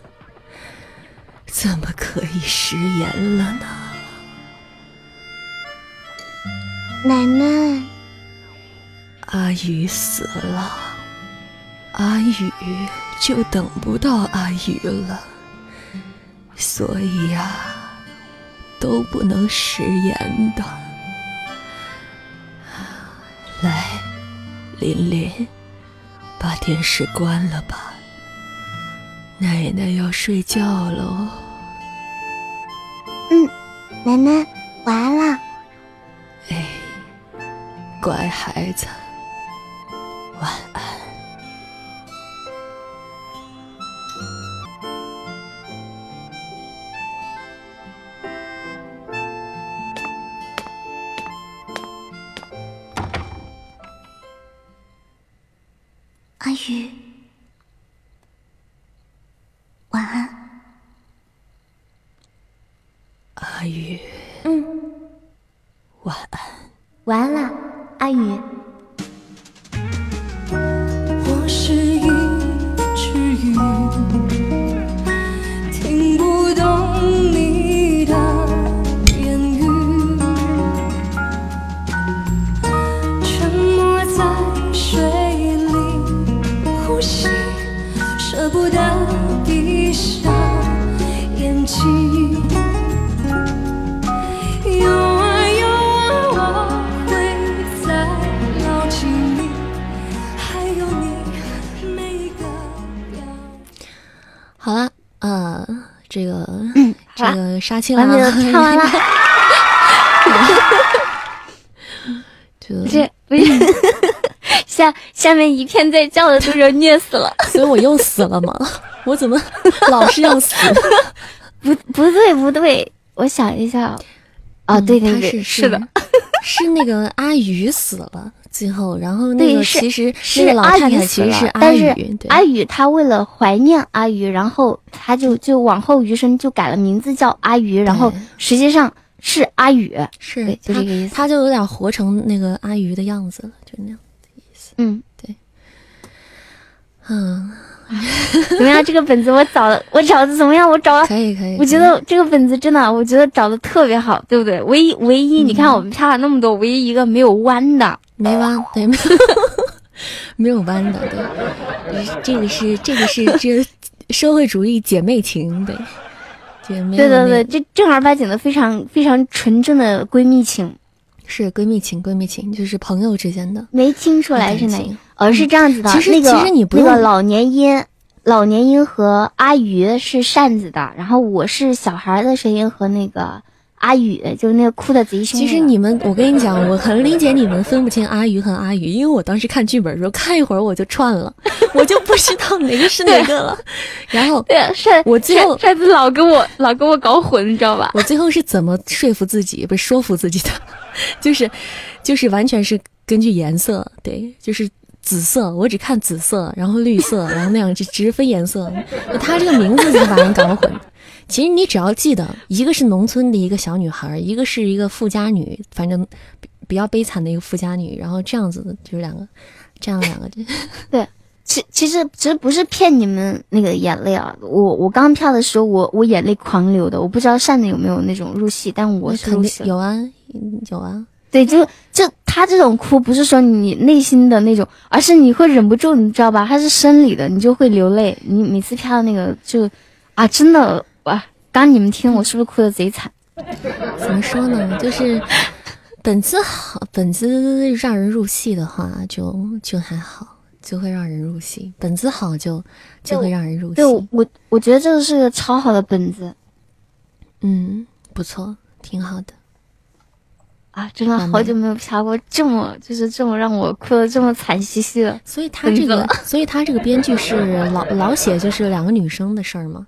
怎么可以食言了呢？奶奶，阿宇死了，阿宇就等不到阿宇了，所以呀、都不能食言的。来，琳琳，把电视关了吧，奶奶要睡觉喽。奶奶，晚安了。哎，乖孩子，杀青了。唱完了，就不是下下面一片在叫的都是虐死了。所以我又死了吗？我怎么 *laughs* 老是要死？不不对不对，我想一下，啊、嗯对对对，是的，，是那个阿鱼死了，最后，然后那个是其实是那个老太太其实是阿宇，对，阿宇他为了怀念阿宇，然后他就就往后余生就改了名字叫阿宇，然后实际上是阿宇，是对就他这个意思他就有点活成那个阿宇的样子了，就那样的意思。嗯，对嗯，怎么样？这个本子我找的，我找的怎么样？我找了，可以可以，我觉得这个本子真的，我觉得找的特别好，对不对？唯一唯一，你看我们差了那么多，唯一一个没有弯的，没弯，对，没 *laughs* 有没有弯的，对，这个是这个是这社会主义姐妹情，对，姐妹对对对，这正儿八经的非常非常纯正的闺蜜情，是闺蜜情，闺蜜情就是朋友之间的。没听出来是哪个，哦，是这样子的。其实那个其实你不用那个老年音，老年音和阿鱼是扇子的，然后我是小孩的声音和那个阿宇，就是那个哭的贼凶。其实你们，我跟你讲，我很理解你们分不清阿宇和阿宇，因为我当时看剧本的时候，看一会儿我就串了，*laughs* 我就不知道哪个是哪个了。*laughs* 然后对啊扇我最后扇扇子老跟我老跟我搞混，你知道吧？我最后是怎么说服自己，不是说服自己的，*laughs* 就是就是完全是根据颜色，对，就是紫色，我只看紫色，然后绿色，然后那样只只分颜色。他这个名字就把人搞混。其实你只要记得，一个是农村的一个小女孩，一个是一个富家女，反正比比较悲惨的一个富家女，然后这样子的就是两个，这样两个就其其实其实不是骗你们那个眼泪啊，我我刚跳的时候，我我眼泪狂流的，我不知道扇子有没有那种入戏，但我是肯定。有啊，嗯有啊，对，就就他这种哭，不是说你内心的那种，而是你会忍不住，你知道吧？他是生理的，你就会流泪。你每次跳那个就啊，真的哇！刚你们听我是不是哭的贼惨？*laughs* 怎么说呢？就是本子好，本子让人入戏的话就，就还好，就会让人入戏。本子好就就会让人入戏对，。我我觉得这个是个超好的本子嗯，不错，挺好的。啊！真的好久没有飘过这么就是这么让我哭的这么惨兮兮的。所以他这个，所以他这个编剧是老老写就是两个女生的事儿吗？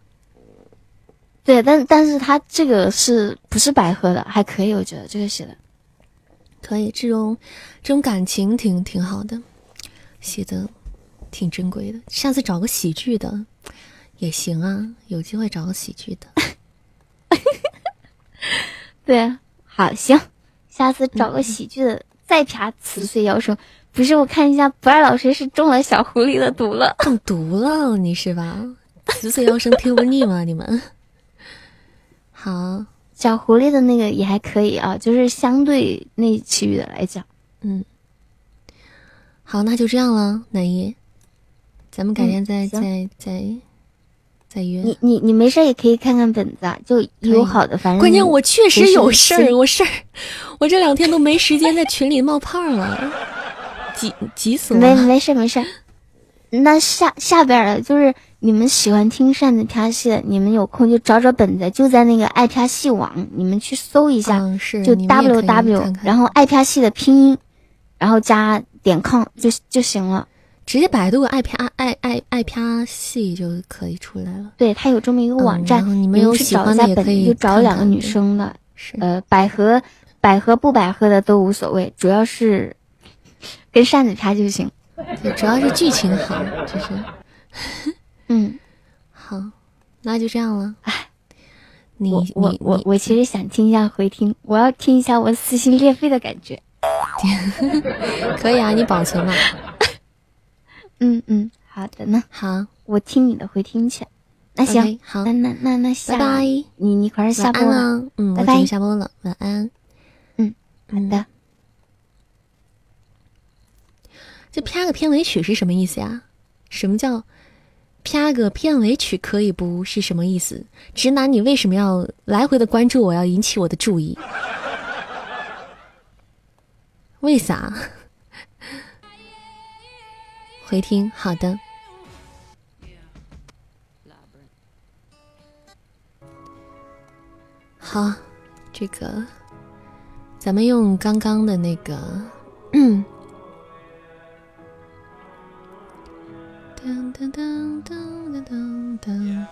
对，但但是他这个是不是百合的？还可以，我觉得这个写的。可以，这种这种感情挺挺好的，写的挺珍贵的。下次找个喜剧的也行啊，有机会找个喜剧的。*laughs* 对，好行，下次找个喜剧的、再啪辞岁妖生。不是，我看一下，不二老师是中了小狐狸的毒了。中毒了，你是吧？辞岁妖生听不腻吗？你们？好，小狐狸的那个也还可以啊，就是相对那其余的来讲，嗯，好，那就这样了，南一，咱们改天再、嗯再再再约。你你你没事也可以看看本子啊，就有好的，反正关键我确实有事儿，我事儿，我这两天都没时间在群里冒泡了，急急死我没了。没事没事。那下下边的就是你们喜欢听扇子啪戏的，你们有空就找找本子，就在那个爱啪戏网，你们去搜一下，嗯，是就你们也可 W 以 W，看看然后爱啪戏的拼音，然后加点 com 就就行了。直接百度爱啪爱爱爱啪戏就可以出来了。对，它有这么一个网站，嗯你你们有喜欢的本子，就找两个女生的，是，呃，百合百合不百合的都无所谓，主要是跟扇子啪就行。对，*laughs* 主要是剧情好，就是 *laughs* 嗯，好，那就这样了。哎，你我我我我其实想听一下回听，我要听一下我撕心裂肺的感觉。*laughs* 可以啊，你保存吧。嗯嗯，好的呢，好，我听你的回听去。那行好那那那那下拜拜，你你快点下晚播了。嗯，拜拜下播了，晚安。嗯，好嗯的。这啪个片尾曲是什么意思呀？什么叫啪个片尾曲可以不是什么意思？直男，你为什么要来回的关注我，要引起我的注意？*laughs* 为啥？*laughs* 回听，好的。好，这个咱们用刚刚的那个，嗯。噔噔噔噔噔噔噔。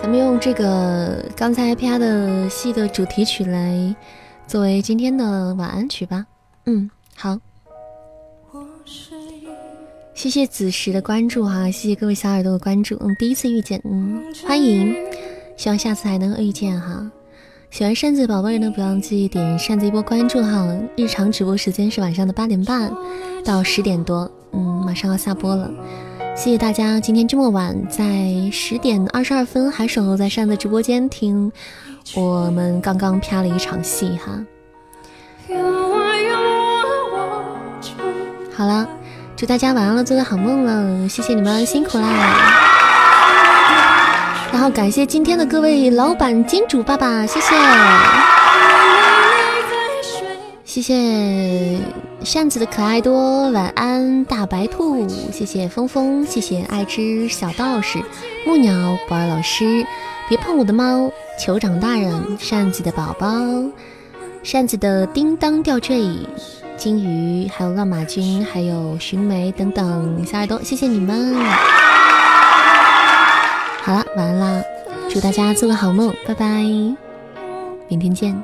咱们用这个刚才拍的戏的主题曲来作为今天的晚安曲吧。嗯，好。谢谢子时的关注哈，谢谢各位小耳朵的关注。嗯，第一次遇见，嗯，欢迎，希望下次还能遇见哈。喜欢扇子的宝贝儿呢，不要忘记点扇子一波关注哈。日常直播时间是晚上的八点半到十点多，嗯，马上要下播了。谢谢大家今天这么晚在十点二十二分还守候在扇子直播间听我们刚刚啪了一场戏哈。好了。祝大家晚安了，做个好梦了，谢谢你们辛苦啦！然后感谢今天的各位老板、金主爸爸，谢谢，谢谢扇子的可爱多，晚安大白兔，谢谢峰峰，谢谢爱之小道士、木鸟、博尔老师，别碰我的猫，酋长大人，扇子的宝宝，扇子的叮当吊坠。金鱼，还有乱马军，还有寻梅等等小耳朵，谢谢你们。好了，晚安啦，祝大家做个好梦，拜拜，明天见。